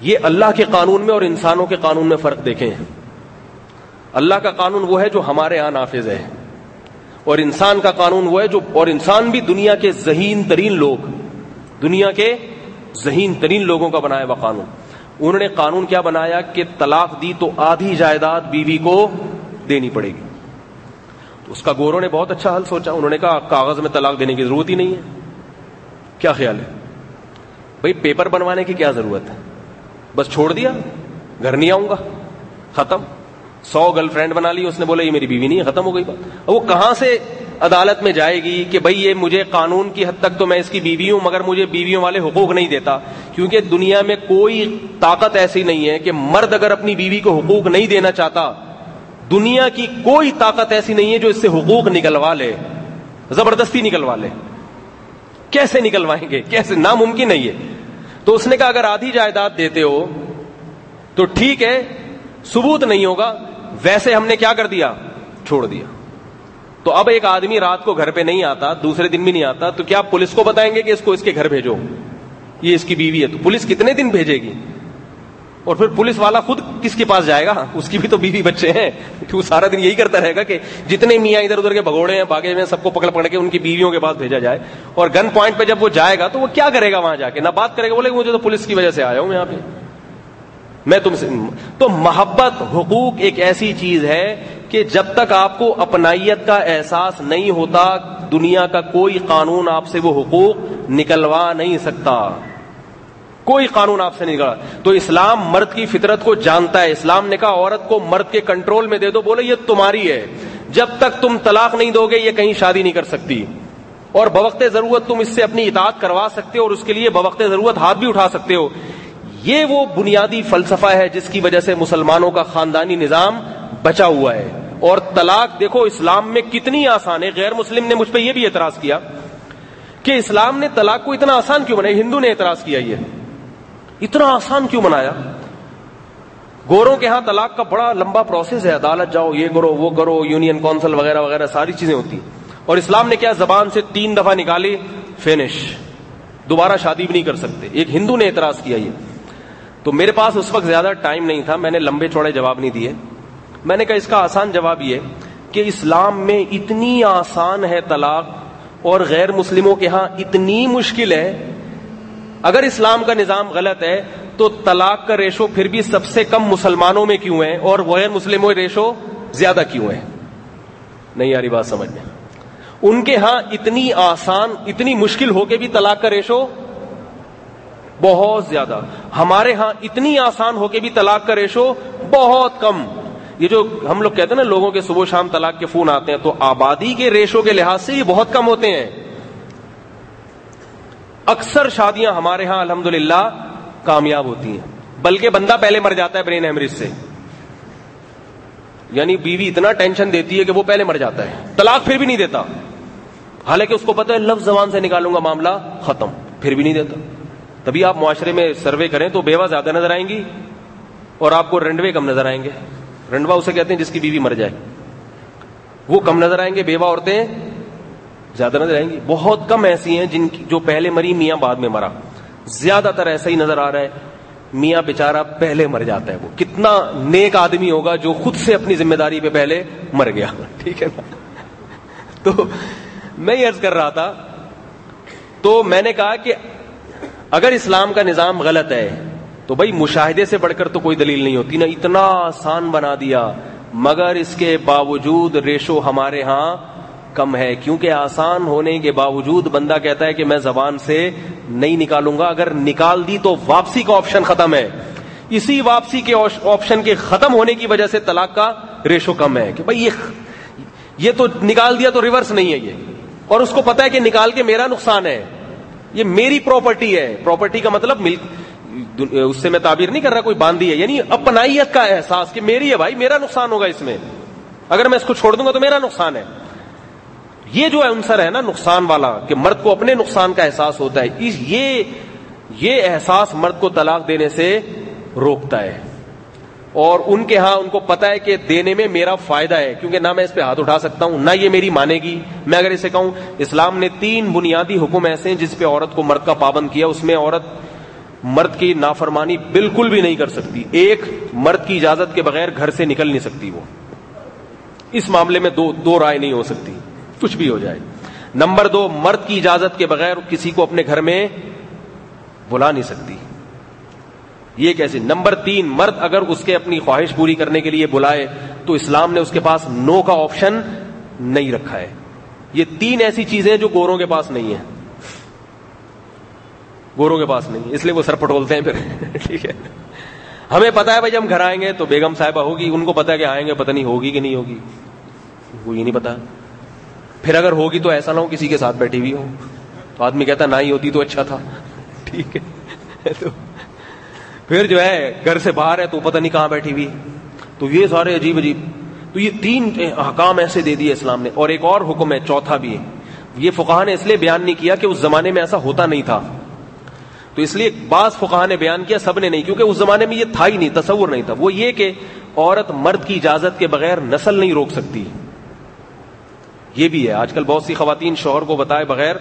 یہ اللہ کے قانون میں اور انسانوں کے قانون میں فرق دیکھیں۔ اللہ کا قانون وہ ہے جو ہمارے یہاں نافذ ہے۔ اور انسان کا قانون وہ ہے جو اور انسان بھی دنیا کے ذہین ترین لوگ، دنیا کے ذہین ترین لوگوں کا بنایا ہوا قانون۔ انہوں نے قانون کیا بنایا کہ طلاق دی تو آدھی جائیداد بیوی کو دینی پڑے گی۔ تو اس کا گوروں نے بہت اچھا حل سوچا۔ انہوں نے کہا، کاغذ میں طلاق دینے کی ضرورت ہی نہیں ہے۔ کیا خیال ہے؟ بھائی، پیپر بنوانے کی کیا ضرورت ہے؟ بس چھوڑ دیا، گھر نہیں آؤں گا، ختم۔ سو گرل فرینڈ بنا لی، اس نے بولا، یہ میری بیوی نہیں ہے، ختم ہو گئی بات۔ وہ کہاں سے عدالت میں جائے گی کہ بھائی یہ مجھے قانون کی حد تک تو میں اس کی بیوی ہوں، مگر مجھے بیویوں والے حقوق نہیں دیتا۔ کیونکہ دنیا میں کوئی طاقت ایسی نہیں ہے کہ مرد اگر اپنی بیوی کو حقوق نہیں دینا چاہتا، دنیا کی کوئی طاقت ایسی نہیں ہے جو اس سے حقوق نکلوا لے، زبردستی نکلوا لے۔ کیسے نکلوائیں گے؟ کیسے؟ ناممکن نہیں ہے۔ تو اس نے کہا، اگر آدھی جائیداد دیتے ہو تو ٹھیک ہے، ثبوت نہیں ہوگا، ویسے ہم نے کیا کر دیا؟ چھوڑ دیا۔ تو اب ایک آدمی رات کو گھر پہ نہیں آتا، دوسرے دن بھی نہیں آتا، تو کیا پولیس کو بتائیں گے کہ اس کو اس کے گھر بھیجو؟ یہ اس کی بیوی ہے، تو پولیس کتنے دن بھیجے گی؟ اور پھر پولیس والا خود کس کے پاس جائے گا؟ اس کی بھی تو بیوی بچے ہیں کہ وہ سارا دن یہی کرتا رہے گا کہ جتنے میاں ادھر ادھر کے بگوڑے ہیں، باغے میں سب کو پکڑ پکڑ کے ان کی بیویوں کے پاس بھیجا جائے۔ اور گن پوائنٹ پہ جب وہ جائے گا تو وہ کیا کرے گا وہاں جا کے؟ نہ بات کرے گا، بولے مجھے تو پولیس کی وجہ سے آیا ہوں یہاں پہ۔ میں تم سے تو محبت، حقوق ایک ایسی چیز ہے کہ جب تک آپ کو اپنائیت کا احساس نہیں ہوتا، دنیا کا کوئی قانون آپ سے وہ حقوق نکلوا نہیں سکتا۔ کوئی قانون آپ سے نہیں نکلا۔ تو اسلام مرد کی فطرت کو جانتا ہے۔ اسلام نے کہا، عورت کو مرد کے کنٹرول میں دے دو، بولے یہ تمہاری ہے۔ جب تک تم طلاق نہیں دو گے، یہ کہیں شادی نہیں کر سکتی۔ اور بوقت ضرورت تم اس سے اپنی اطاعت کروا سکتے ہو اور اس کے لیے بوقت ضرورت ہاتھ بھی اٹھا سکتے ہو۔ یہ وہ بنیادی فلسفہ ہے جس کی وجہ سے مسلمانوں کا خاندانی نظام بچا ہوا ہے۔ اور طلاق دیکھو، اسلام میں کتنی آسان ہے۔ غیر مسلم نے مجھ پہ یہ بھی اعتراض کیا کہ اسلام نے طلاق کو اتنا آسان کیوں بنایا؟ ہندو نے اعتراض کیا یہ۔ اتنا آسان کیوں بنایا؟ گوروں کے ہاں طلاق کا بڑا لمبا پروسیس ہے۔ عدالت جاؤ، یہ کرو، وہ کرو یونین کونسل وغیرہ وغیرہ، ساری چیزیں ہوتی اور اسلام نے کیا؟ زبان سے تین دفعہ نکالی فینش دوبارہ شادی بھی نہیں کر سکتے۔ ایک ہندو نے اعتراض کیا یہ۔ تو میرے پاس اس وقت زیادہ ٹائم نہیں تھا، میں نے لمبے چوڑے جواب نہیں دیے۔ میں نے کہا اس کا آسان جواب یہ کہ اسلام میں اتنی آسان ہے طلاق اور غیر مسلموں کے ہاں اتنی مشکل ہے۔ اگر اسلام کا نظام غلط ہے تو طلاق کا ریشو پھر بھی سب سے کم مسلمانوں میں کیوں ہے اور غیر مسلموں ریشو زیادہ کیوں ہے؟ نہیں یاری بات سمجھ میں۔ ان کے ہاں اتنی آسان، اتنی مشکل ہو کے بھی طلاق کا ریشو بہت زیادہ۔ ہمارے ہاں اتنی آسان ہو کے بھی طلاق کا ریشو بہت کم۔ یہ جو ہم لوگ کہتے ہیں نا لوگوں کے صبح شام طلاق کے فون آتے ہیں، تو آبادی کے ریشو کے لحاظ سے یہ بہت کم ہوتے ہیں۔ اکثر شادیاں ہمارے ہاں الحمد کامیاب ہوتی ہیں۔ بلکہ بندہ پہلے مر جاتا ہے برین ایمرج سے۔ یعنی بیوی اتنا ٹینشن دیتی ہے کہ وہ پہلے مر جاتا ہے۔ طلاق پھر بھی نہیں دیتا۔ حالانکہ اس کو پتا ہے لفظ زبان سے نکالوں گا، معاملہ ختم، پھر بھی نہیں دیتا۔ تبھی آپ معاشرے میں سروے کریں تو بیوہ زیادہ نظر آئیں گی اور آپ کو رنڈوے کم نظر آئیں گے۔ رنڈوا اسے کہتے ہیں جس کی بیوی مر جائے۔ وہ کم نظر آئیں گے، بیوہ عورتیں زیادہ نظر آئیں گی۔ بہت کم ایسی ہیں جن کی جو پہلے مری، میاں بعد میں مرا۔ زیادہ تر ایسا ہی نظر آ رہا ہے۔ میاں بےچارا پہلے مر جاتا ہے وہ۔ کتنا نیک آدمی ہوگا جو خود سے اپنی ذمہ داری پہ پہلے مر گیا۔ ٹھیک ہے نا؟ تو میں یہ عرض کر رہا تھا، تو میں نے کہا کہ اگر اسلام کا نظام غلط ہے تو بھائی مشاہدے سے بڑھ کر تو کوئی دلیل نہیں ہوتی نا اتنا آسان بنا دیا، مگر اس کے باوجود ریشو ہمارے ہاں کم ہے، کیونکہ آسان ہونے کے باوجود بندہ کہتا ہے کہ میں زبان سے نہیں نکالوں گا، اگر نکال دی تو واپسی کا آپشن ختم ہے۔ اسی واپسی کے آپشن کے ختم ہونے کی وجہ سے طلاق کا ریشو کم ہے کہ بھائی یہ یہ تو نکال دیا تو ریورس نہیں ہے یہ۔ اور اس کو پتا ہے کہ نکال کے میرا نقصان ہے۔ یہ میری پراپرٹی ہے۔ پراپرٹی کا مطلب ملک اس سے میں تعبیر نہیں کر رہا کوئی باندھی ہے یعنی اپنائیت کا احساس کہ میری ہے بھائی، میرا نقصان ہوگا اس میں۔ اگر میں اس کو چھوڑ دوں گا تو میرا نقصان ہے۔ یہ جو عنصر ہے نا نقصان والا، کہ مرد کو اپنے نقصان کا احساس ہوتا ہے یہ یہ احساس مرد کو طلاق دینے سے روکتا ہے۔ اور ان کے ہاں ان کو پتا ہے کہ دینے میں میرا فائدہ ہے، کیونکہ نہ میں اس پہ ہاتھ اٹھا سکتا ہوں، نہ یہ میری مانے گی۔ میں اگر اسے کہوں، اسلام نے تین بنیادی حکم ایسے ہیں جس پہ عورت کو مرد کا پابند کیا، اس میں عورت مرد کی نافرمانی بالکل بھی نہیں کر سکتی۔ ایک مرد کی اجازت کے بغیر گھر سے نکل نہیں سکتی وہ۔ اس معاملے میں دو دو رائے نہیں ہو سکتی۔ کچھ بھی ہو جائے۔ نمبر دو، مرد کی اجازت کے بغیر کسی کو اپنے گھر میں بلا نہیں سکتی۔ یہ کیسے؟ نمبر تین، مرد اگر اس کے اپنی خواہش پوری کرنے کے لیے بلائے تو اسلام نے اس کے پاس نو کا آپشن نہیں رکھا ہے۔ یہ تین ایسی چیزیں جو گوروں کے پاس نہیں ہے گوروں کے پاس نہیں، اس لیے وہ سر پٹولتے ہیں پھر۔ ٹھیک ہے۔ ہمیں پتا ہے بھائی جب ہم گھر آئیں گے تو بیگم صاحبہ ہوگی، ان کو پتا ہے کہ آئیں گے، پتہ نہیں ہوگی کہ نہیں ہوگی۔ وہ یہ نہیں پتا پھر اگر ہوگی تو ایسا نہ ہو کسی کے ساتھ بیٹھی ہوئی ہو۔ تو آدمی کہتا نہ ہی ہوتی تو اچھا تھا۔ ٹھیک ہے۔ تو پھر جو ہے، گھر سے باہر ہے تو پتہ نہیں کہاں بیٹھی ہوئی۔ تو یہ سارے عجیب عجیب۔ تو یہ تین حکام ایسے دے دیے اسلام نے۔ اور ایک اور حکم ہے، چوتھا بھی ہے۔ یہ فقہ نے اس لیے بیان نہیں کیا کہ اس زمانے میں ایسا ہوتا نہیں تھا۔ تو اس لیے بعض فقہ نے بیان کیا سب نے نہیں، کیونکہ اس زمانے میں یہ تھا ہی نہیں، تصور نہیں تھا۔ وہ یہ کہ عورت مرد کی اجازت کے بغیر نسل نہیں روک سکتی۔ یہ بھی ہے۔ آج کل بہت سی خواتین شوہر کو بتائے بغیر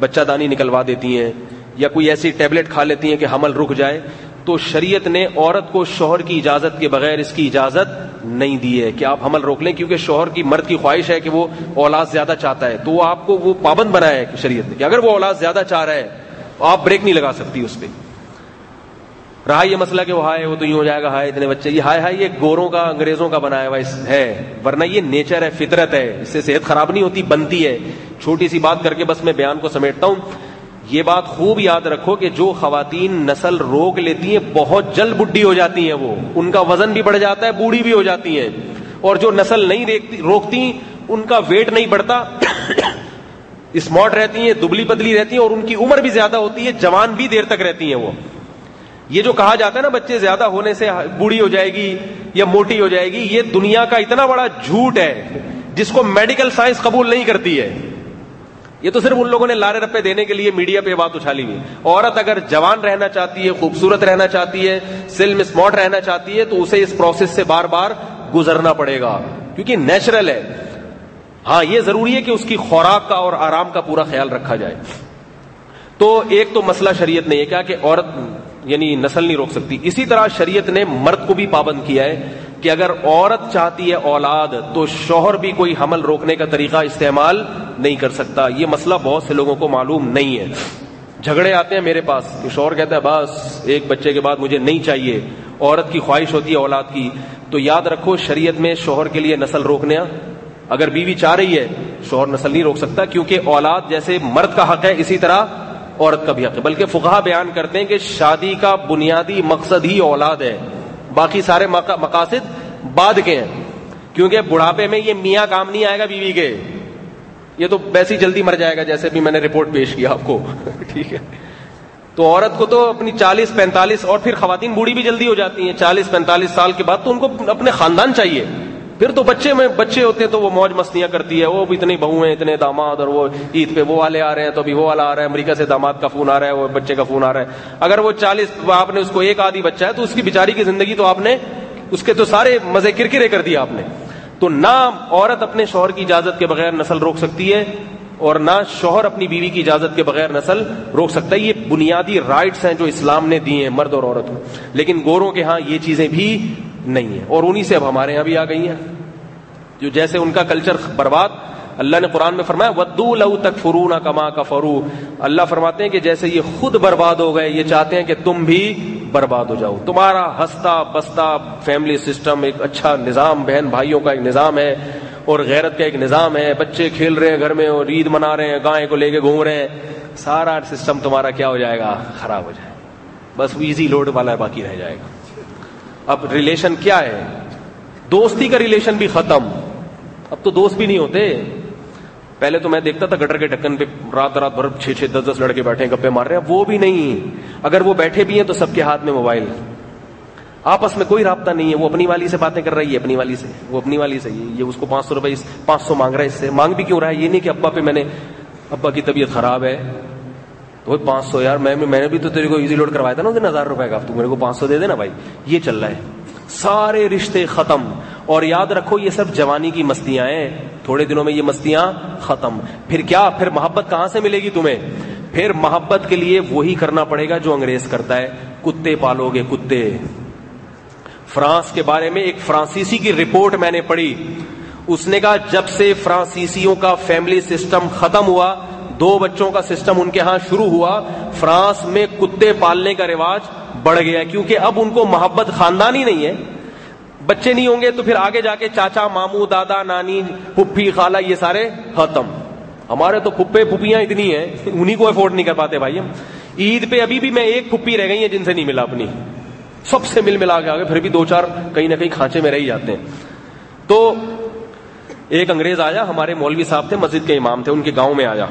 بچہ دانی نکلوا دیتی ہیں، یا کوئی ایسی ٹیبلٹ کھا لیتی ہیں کہ حمل رک جائے۔ تو شریعت نے عورت کو شوہر کی اجازت کے بغیر اس کی اجازت نہیں دی ہے کہ آپ حمل روک لیں، کیونکہ شوہر کی مرد کی خواہش ہے کہ وہ اولاد زیادہ چاہتا ہے۔ تو وہ آپ کو وہ پابند بنایا ہے شریعت نے کہ اگر وہ اولاد زیادہ چاہ رہا ہے آپ بریک نہیں لگا سکتی اس پہ۔ رہا یہ مسئلہ کہ وہ ہائے وہ تو یوں ہو جائے گا، ہائے اتنے بچے، یہ ہائے ہائے یہ گوروں کا، انگریزوں کا بنایا ہوا ہے۔ ورنہ یہ نیچر ہے، فطرت ہے، اس سے صحت خراب نہیں ہوتی، بنتی ہے۔ چھوٹی سی بات کر کے بس میں بیان کو سمیٹتا ہوں۔ یہ بات خوب یاد رکھو کہ جو خواتین نسل روک لیتی ہیں، بہت جلد بڈھی ہو جاتی ہیں وہ۔ ان کا وزن بھی بڑھ جاتا ہے، بوڑھی بھی ہو جاتی ہیں۔ اور جو نسل نہیں روکتی، ان کا ویٹ نہیں بڑھتا۔ اسمارٹ رہتی ہیں، دبلی پتلی رہتی ہیں اور ان کی عمر بھی زیادہ ہوتی ہے، جوان بھی دیر تک رہتی ہیں وہ۔ یہ جو کہا جاتا ہے نا، بچے زیادہ ہونے سے بوڑھی ہو جائے گی یا موٹی ہو جائے گی، یہ دنیا کا اتنا بڑا جھوٹ ہے جس کو میڈیکل سائنس قبول نہیں کرتی ہے۔ یہ تو صرف ان لوگوں نے لارے رپے دینے کے لیے میڈیا پہ بات اچھالی ہوئی۔ عورت اگر جوان رہنا چاہتی ہے، خوبصورت رہنا چاہتی ہے، سلم اسمارٹ رہنا چاہتی ہے، تو اسے اس پروسیس سے بار بار گزرنا پڑے گا۔ کیونکہ نیچرل ہے۔ ہاں یہ ضروری ہے کہ اس کی خوراک کا اور آرام کا پورا خیال رکھا جائے۔ تو ایک تو مسئلہ شریعت نہیں ہے کیا کہ عورت یعنی نسل نہیں روک سکتی۔ اسی طرح شریعت نے مرد کو بھی پابند کیا ہے کہ اگر عورت چاہتی ہے اولاد، تو شوہر بھی کوئی حمل روکنے کا طریقہ استعمال نہیں کر سکتا۔ یہ مسئلہ بہت سے لوگوں کو معلوم نہیں ہے۔ جھگڑے آتے ہیں میرے پاس تو شوہر کہتا ہے، بس، ایک بچے کے بعد مجھے نہیں چاہیے۔ عورت کی خواہش ہوتی ہے اولاد کی۔ تو یاد رکھو، شریعت میں شوہر کے لیے نسل روکنے اگر بیوی چاہ رہی ہے، شوہر نسل نہیں روک سکتا، کیونکہ اولاد جیسے مرد کا حق ہے اسی طرح عورت کا بھی حق ہے۔ بلکہ فقہ بیان کرتے ہیں کہ شادی کا بنیادی مقصد ہی اولاد ہے۔ باقی سارے مقاصد بعد کے ہیں۔ کیونکہ بڑھاپے میں یہ میاں کام نہیں آئے گا بیوی کے۔ یہ تو ویسے ہی جلدی مر جائے گا جیسے بھی میں نے رپورٹ پیش کیا آپ کو۔ ٹھیک ہے۔ تو عورت کو تو اپنی چالیس، پینتالیس اور پھر خواتین بوڑھی بھی جلدی ہو جاتی ہیں۔ چالیس، پینتالیس سال کے بعد تو ان کو اپنے خاندان چاہیے۔ پھر تو بچے میں بچے ہوتے ہیں تو وہ موج مستیاں کرتی ہے، وہ بھی اتنی بہو ہیں، اتنے داماد اور وہ عید پہ وہ والے آ رہے ہیں تو ابھی وہ والا آ رہا ہے، امریکہ سے داماد کا فون آ رہا ہے، وہ بچے کا فون آ رہا ہے۔ اگر وہ چالیس آپ نے اس کو ایک آدھی بچہ ہے تو اس کی بیچاری کی زندگی تو آپ نے اس کے تو سارے مزے کرکرے کر دیا آپ نے۔ تو نہ عورت اپنے شوہر کی اجازت کے بغیر نسل روک سکتی ہے اور نہ شوہر اپنی بیوی کی اجازت کے بغیر نسل روک سکتا ہے۔ یہ بنیادی رائٹس ہیں جو اسلام نے دیے ہیں، مرد اور عورت۔ کو لیکن گوروں کے ہاں یہ چیزیں بھی نہیں ہیں اور انہی سے اب ہمارے یہاں بھی آ گئی ہیں۔ جو جیسے ان کا کلچر برباد، اللہ نے قرآن میں فرمایا ودو لو تک فرو نہ کما کا فرو اللہ فرماتے ہیں کہ جیسے یہ خود برباد ہو گئے، یہ چاہتے ہیں کہ تم بھی برباد ہو جاؤ۔ تمہارا ہستا بستا فیملی سسٹم ایک اچھا نظام، بہن بھائیوں کا ایک نظام ہے، اور غیرت کا ایک نظام ہے۔ بچے کھیل رہے ہیں گھر میں، اور عید منا رہے ہیں، گائے کو لے کے گھوم رہے ہیں۔ سارا سسٹم تمہارا کیا ہو جائے گا؟ خراب ہو جائے بس ایزی لوڈ والا باقی رہ جائے گا۔ اب ریلیشن کیا ہے؟ دوستی کا ریلیشن بھی ختم۔ اب تو دوست بھی نہیں ہوتے۔ پہلے تو میں دیکھتا تھا گٹر کے ڈھکن پہ رات رات بھر چھ چھ دس دس لڑکے بیٹھے ہیں، گپے مار رہے ہیں۔ وہ بھی نہیں۔ اگر وہ بیٹھے بھی ہیں تو سب کے ہاتھ میں موبائل۔ آپس میں کوئی رابطہ نہیں ہے۔ وہ اپنی والی سے باتیں کر رہی ہے، اپنی والی سے۔ وہ اپنی والی سے۔ یہ اس کو پانچ سو روپئے پانچ سو مانگ رہا ہے اس سے۔ مانگ بھی کیوں رہا ہے؟ یہ نہیں کہ ابا پہ میں نے ابا کی طبیعت خراب ہے۔ تو پانچ سو یار، میں نے بھی تو تیرے کو ایزی لوڈ کروایا تھا نا دن ہزار روپے کا۔ تو میرے کو پانچ سو دے دینا بھائی۔ یہ چل رہا ہے۔ سارے رشتے ختم۔ اور یاد رکھو، یہ سب جوانی کی مستیاں ہیں۔ تھوڑے دنوں میں یہ مستیاں ختم۔ پھر کیا؟ پھر محبت کہاں سے ملے گی تمہیں؟ پھر محبت کے لیے وہی کرنا پڑے گا جو انگریز کرتا ہے۔ کتے پالو گے کتے۔ فرانس کے بارے میں ایک فرانسیسی کی رپورٹ میں نے پڑھی۔ اس نے کہا، جب سے فرانسیسیوں کا فیملی سسٹم ختم ہوا دو بچوں کا سسٹم ان کے ہاں شروع ہوا۔ فرانس میں کتے پالنے کا رواج بڑھ گیا کیونکہ اب ان کو محبت خاندانی نہیں ہے۔ بچے نہیں ہوں گے تو پھر آگے جا کے چاچا مامو دادا، نانی پپھی خالہ، یہ سارے ختم۔ ہمارے تو پھپے پھپیاں اتنی ہیں انہیں کو افورڈ نہیں کر پاتے بھائی ہم۔ عید پہ ابھی بھی میں ایک پھپھی رہ گئی ہیں جن سے نہیں ملا اپنی۔ سب سے مل ملا کے آگے پھر بھی دو چار کہیں نہ کہیں کھانچے میں رہ ہی جاتے ہیں۔ تو ایک انگریز آیا، ہمارے مولوی صاحب تھے، مسجد کے امام تھے، ان کے گاؤں میں آیا۔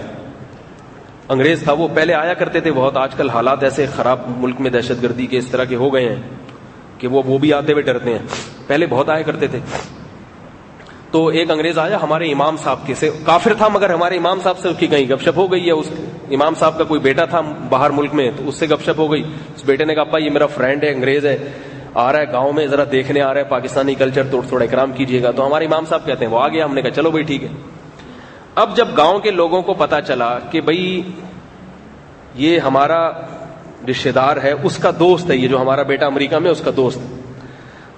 انگریز تھا، وہ پہلے آیا کرتے تھے۔ بہت آج کل حالات ایسے خراب ملک میں دہشت گردی کے اس طرح کے ہو گئے ہیں کہ وہ وہ بھی آتے ہوئے ڈرتے ہیں۔ پہلے بہت آیا کرتے تھے۔ تو ایک انگریز آیا ہمارے امام صاحب کے سے۔ کافر تھا مگر ہمارے امام صاحب سے اس کی کہیں گپ شپ ہو گئی ہے اس امام صاحب کا کوئی بیٹا تھا باہر ملک میں، تو اس سے گپ شپ ہو گئی۔ اس بیٹے نے کہا یہ میرا فرینڈ ہے، انگریز ہے، آ رہا ہے گاؤں میں، ذرا دیکھنے آ رہا ہے، پاکستانی کلچر تو تھوڑا اکرام کیجیے گا۔ تو ہمارے امام صاحب کہتے ہیں، وہ آ گیا، ہم نے کہا، چلو بھائی، ٹھیک ہے۔ اب جب گاؤں کے لوگوں کو پتا چلا کہ بھائی یہ ہمارا رشتے دار ہے، اس کا دوست ہے، یہ جو ہمارا بیٹا امریکہ میں، اس کا دوست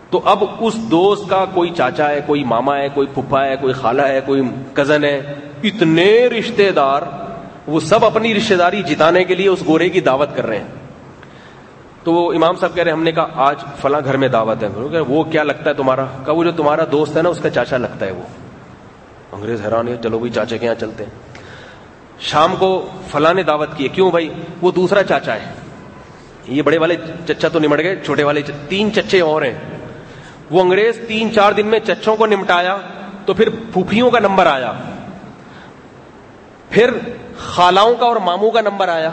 تو اب اس دوست کا کوئی چاچا ہے، کوئی ماما ہے، کوئی پھپھا ہے، کوئی خالہ ہے، کوئی کزن ہے، اتنے رشتے دار وہ سب اپنی رشتے داری جتانے کے لیے اس گورے کی دعوت کر رہے ہیں۔ تو وہ امام صاحب کہہ رہے ہیں، ہم نے کہا، آج فلاں گھر میں دعوت ہے۔ وہ کیا لگتا ہے تمہارا؟ کہا، وہ جو تمہارا دوست ہے نا، اس کا چاچا لگتا ہے وہ۔ انگریز حیران ہے چلو بھائی چاچے کے یہاں چلتے ہیں۔ شام کو فلاں نے دعوت کی کیوں بھائی؟ وہ دوسرا چاچا ہے۔ یہ بڑے والے چچا تو نمٹ گئے، چھوٹے والے تین چچے اور ہیں۔ وہ انگریز تین چار دن میں چچوں کو نمٹایا، تو پھر پھوپھیوں کا نمبر آیا۔ پھر خالاؤں کا اور ماموں کا نمبر آیا۔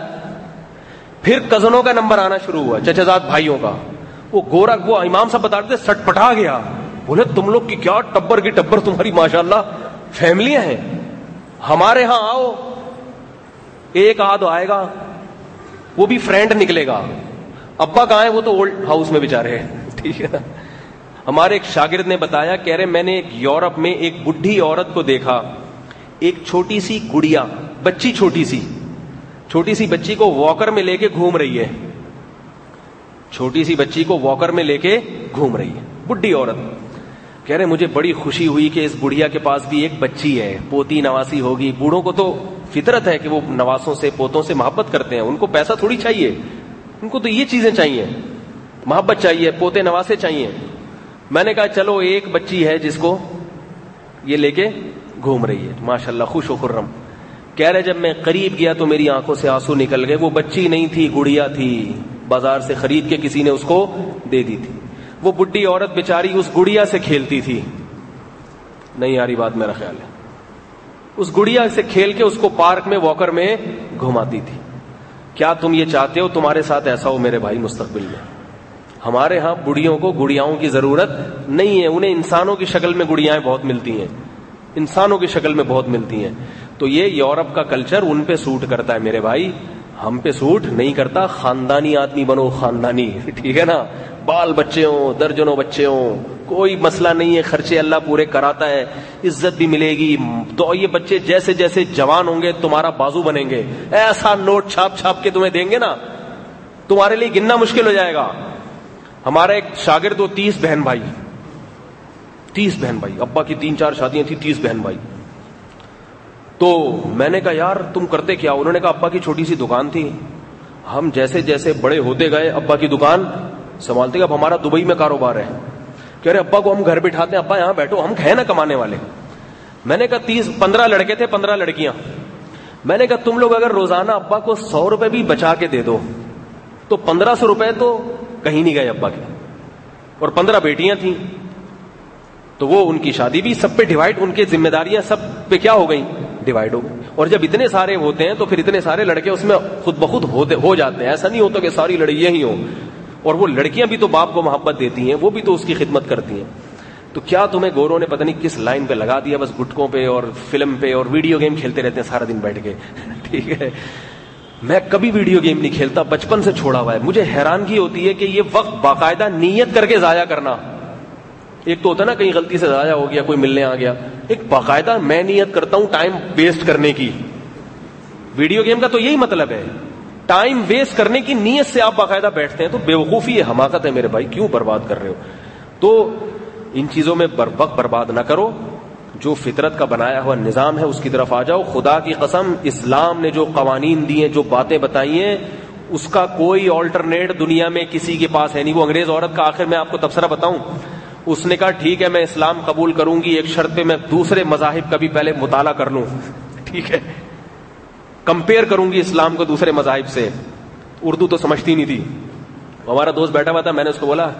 پھر کزنوں کا نمبر آنا شروع ہوا چچا بھائیوں کا۔ وہ گورا، وہ امام صاحب بتا رہے تھے سٹ پٹا گیا۔ بولے، تم لوگ کی کیا ٹبر کی ٹبر تمہاری ماشاء اللہ فیملیاں ہیں۔ ہمارے ہاں آؤ۔ ایک آدھ آئے گا۔ وہ بھی فرینڈ نکلے گا۔ ابا کہاں ہے وہ تو اولڈ ہاؤس میں بےچارے ٹھیک ہے۔ ہمارے ایک شاگرد نے بتایا، کہہ رہے میں نے ایک یورپ میں ایک بڈھی عورت کو دیکھا۔ ایک چھوٹی سی گڑیا، بچی چھوٹی سی۔ چھوٹی سی بچی کو واکر میں لے کے گھوم رہی ہے۔ چھوٹی سی بچی کو واکر میں لے کے گھوم رہی ہے۔ بڈھی عورت۔ کہہ رہے مجھے بڑی خوشی ہوئی کہ اس بڑھیا کے پاس بھی ایک بچی ہے۔ پوتی نواسی ہوگی۔ بوڑھوں کو تو فطرت ہے کہ وہ نواسوں سے، پوتوں سے محبت کرتے ہیں۔ ان کو پیسہ تھوڑی چاہیے۔ ان کو تو یہ چیزیں چاہیے۔ محبت چاہیے، پوتے نواسے چاہیے۔ میں نے کہا، چلو، ایک بچی ہے جس کو یہ لے کے گھوم رہی ہے۔ ماشاء اللہ خوش و خرم۔ کہہ رہے، جب میں قریب گیا تو میری آنکھوں سے آنسو نکل گئے۔ وہ بچی نہیں تھی، گڑیا تھی۔ بازار سے خرید کے کسی نے اس کو دے دی تھی۔ وہ بڈی عورت بےچاری اس گڑیا سے کھیلتی تھی۔ نہیں آ رہی بات میرا خیال ہے۔ اس گڑیا سے کھیل کے اس کو پارک میں، واکر میں گھماتی تھی۔ کیا تم یہ چاہتے ہو تمہارے ساتھ ایسا ہو میرے بھائی مستقبل میں؟ ہمارے ہاں بڑھیوں کو گڑیاؤں کی ضرورت نہیں ہے۔ انہیں انسانوں کی شکل میں گڑیاں بہت ملتی ہیں۔ انسانوں کی شکل میں بہت ملتی ہیں۔ تو یہ یورپ کا کلچر ان پہ سوٹ کرتا ہے میرے بھائی۔ ہم پہ سوٹ نہیں کرتا، خاندانی آدمی بنو خاندانی۔ ٹھیک ہے نا؟ بال بچے ہوں، درجنوں بچے ہوں، کوئی مسئلہ نہیں ہے، خرچے اللہ پورے کراتا ہے، عزت بھی ملے گی۔ تو یہ بچے جیسے جیسے جوان ہوں گے، تمہارا بازو بنیں گے۔ ایسا نوٹ چھاپ چھاپ کے تمہیں دیں گے نا، تمہارے لیے گننا مشکل ہو جائے گا۔ ہمارا ایک شاگرد وہ تیس بہن بھائی۔ تیس بہن بھائی۔ ابا کی تین چار شادیاں تھیں، تیس بہن بھائی۔ تو میں نے کہا، یار، تم کرتے کیا انہوں نے کہا، ابا کی چھوٹی سی دکان تھی۔ ہم جیسے جیسے بڑے ہوتے گئے، ابا کی دکان سنبھالتے گئے۔ اب ہمارا دبئی میں کاروبار ہے۔ کہہ رہے ابا کو ہم گھر بٹھاتے ہیں۔ ابا، یہاں بیٹھو، ہم ہیں نا کمانے والے۔ میں نے کہا، تیس، پندرہ لڑکے تھے، پندرہ لڑکیاں۔ میں نے کہا، تم لوگ اگر روزانہ ابا کو سو روپے بھی بچا کے دے دو، تو پندرہ سو روپے تو کہیں نہیں گئے ابا کے۔ اور پندرہ بیٹیاں تھیں۔ تو وہ ان کی شادی بھی، سب پہ ڈیوائڈ، ان کی ذمہ داریاں سب پہ کیا ہو گئی ڈیوائڈ ہو اور جب اتنے سارے ہوتے ہیں تو پھر اتنے سارے لڑکے اس میں خود بخود ہو جاتے ہیں۔ ایسا نہیں ہوتا کہ ساری لڑکیاں ہی ہوں۔ اور وہ لڑکیاں بھی تو باپ کو محبت دیتی ہیں، وہ بھی تو اس کی خدمت کرتی ہیں۔ تو کیا تمہیں گوروں نے پتہ نہیں کس لائن پہ لگا دیا، بس گٹکوں پہ اور فلم پہ اور ویڈیو گیم کھیلتے رہتے ہیں سارا دن بیٹھ کے۔ ٹھیک ہے۔ میں کبھی ویڈیو گیم نہیں کھیلتا، بچپن سے چھوڑا ہوا ہے۔ مجھے حیرانگی ہوتی ہے کہ یہ وقت باقاعدہ نیت کر کے ضائع کرنا۔ ایک تو ہوتا نا کہیں غلطی سے ضائع ہو گیا، کوئی ملنے آ گیا۔ ایک باقاعدہ میں نیت کرتا ہوں ٹائم ویسٹ کرنے کی۔ ویڈیو گیم کا تو یہی مطلب ہے۔ ٹائم ویسٹ کرنے کی نیت سے آپ باقاعدہ بیٹھتے ہیں تو بے وقوفی یہ حماقت ہے میرے بھائی۔ کیوں برباد کر رہے ہو؟ تو ان چیزوں میں وقت برباد نہ کرو۔ جو فطرت کا بنایا ہوا نظام ہے، اس کی طرف آ جاؤ۔ خدا کی قسم، اسلام نے جو قوانین دیے جو باتیں بتائی ہیں، اس کا کوئی آلٹرنیٹ دنیا میں کسی کے پاس ہے نہیں۔ وہ انگریز عورت کا آخر میں آپ کو تبصرہ بتاؤں۔ اس نے کہا، ٹھیک ہے، میں اسلام قبول کروں گی، ایک شرط پہ میں دوسرے مذاہب کا بھی پہلے مطالعہ کر لوں. ٹھیک ہے. کمپیئر کروں گی اسلام کو دوسرے مذاہب سے. اردو تو سمجھتی نہیں تھی. ہمارا دوست بیٹھا ہوا تھا، میں نے اس کو بولا،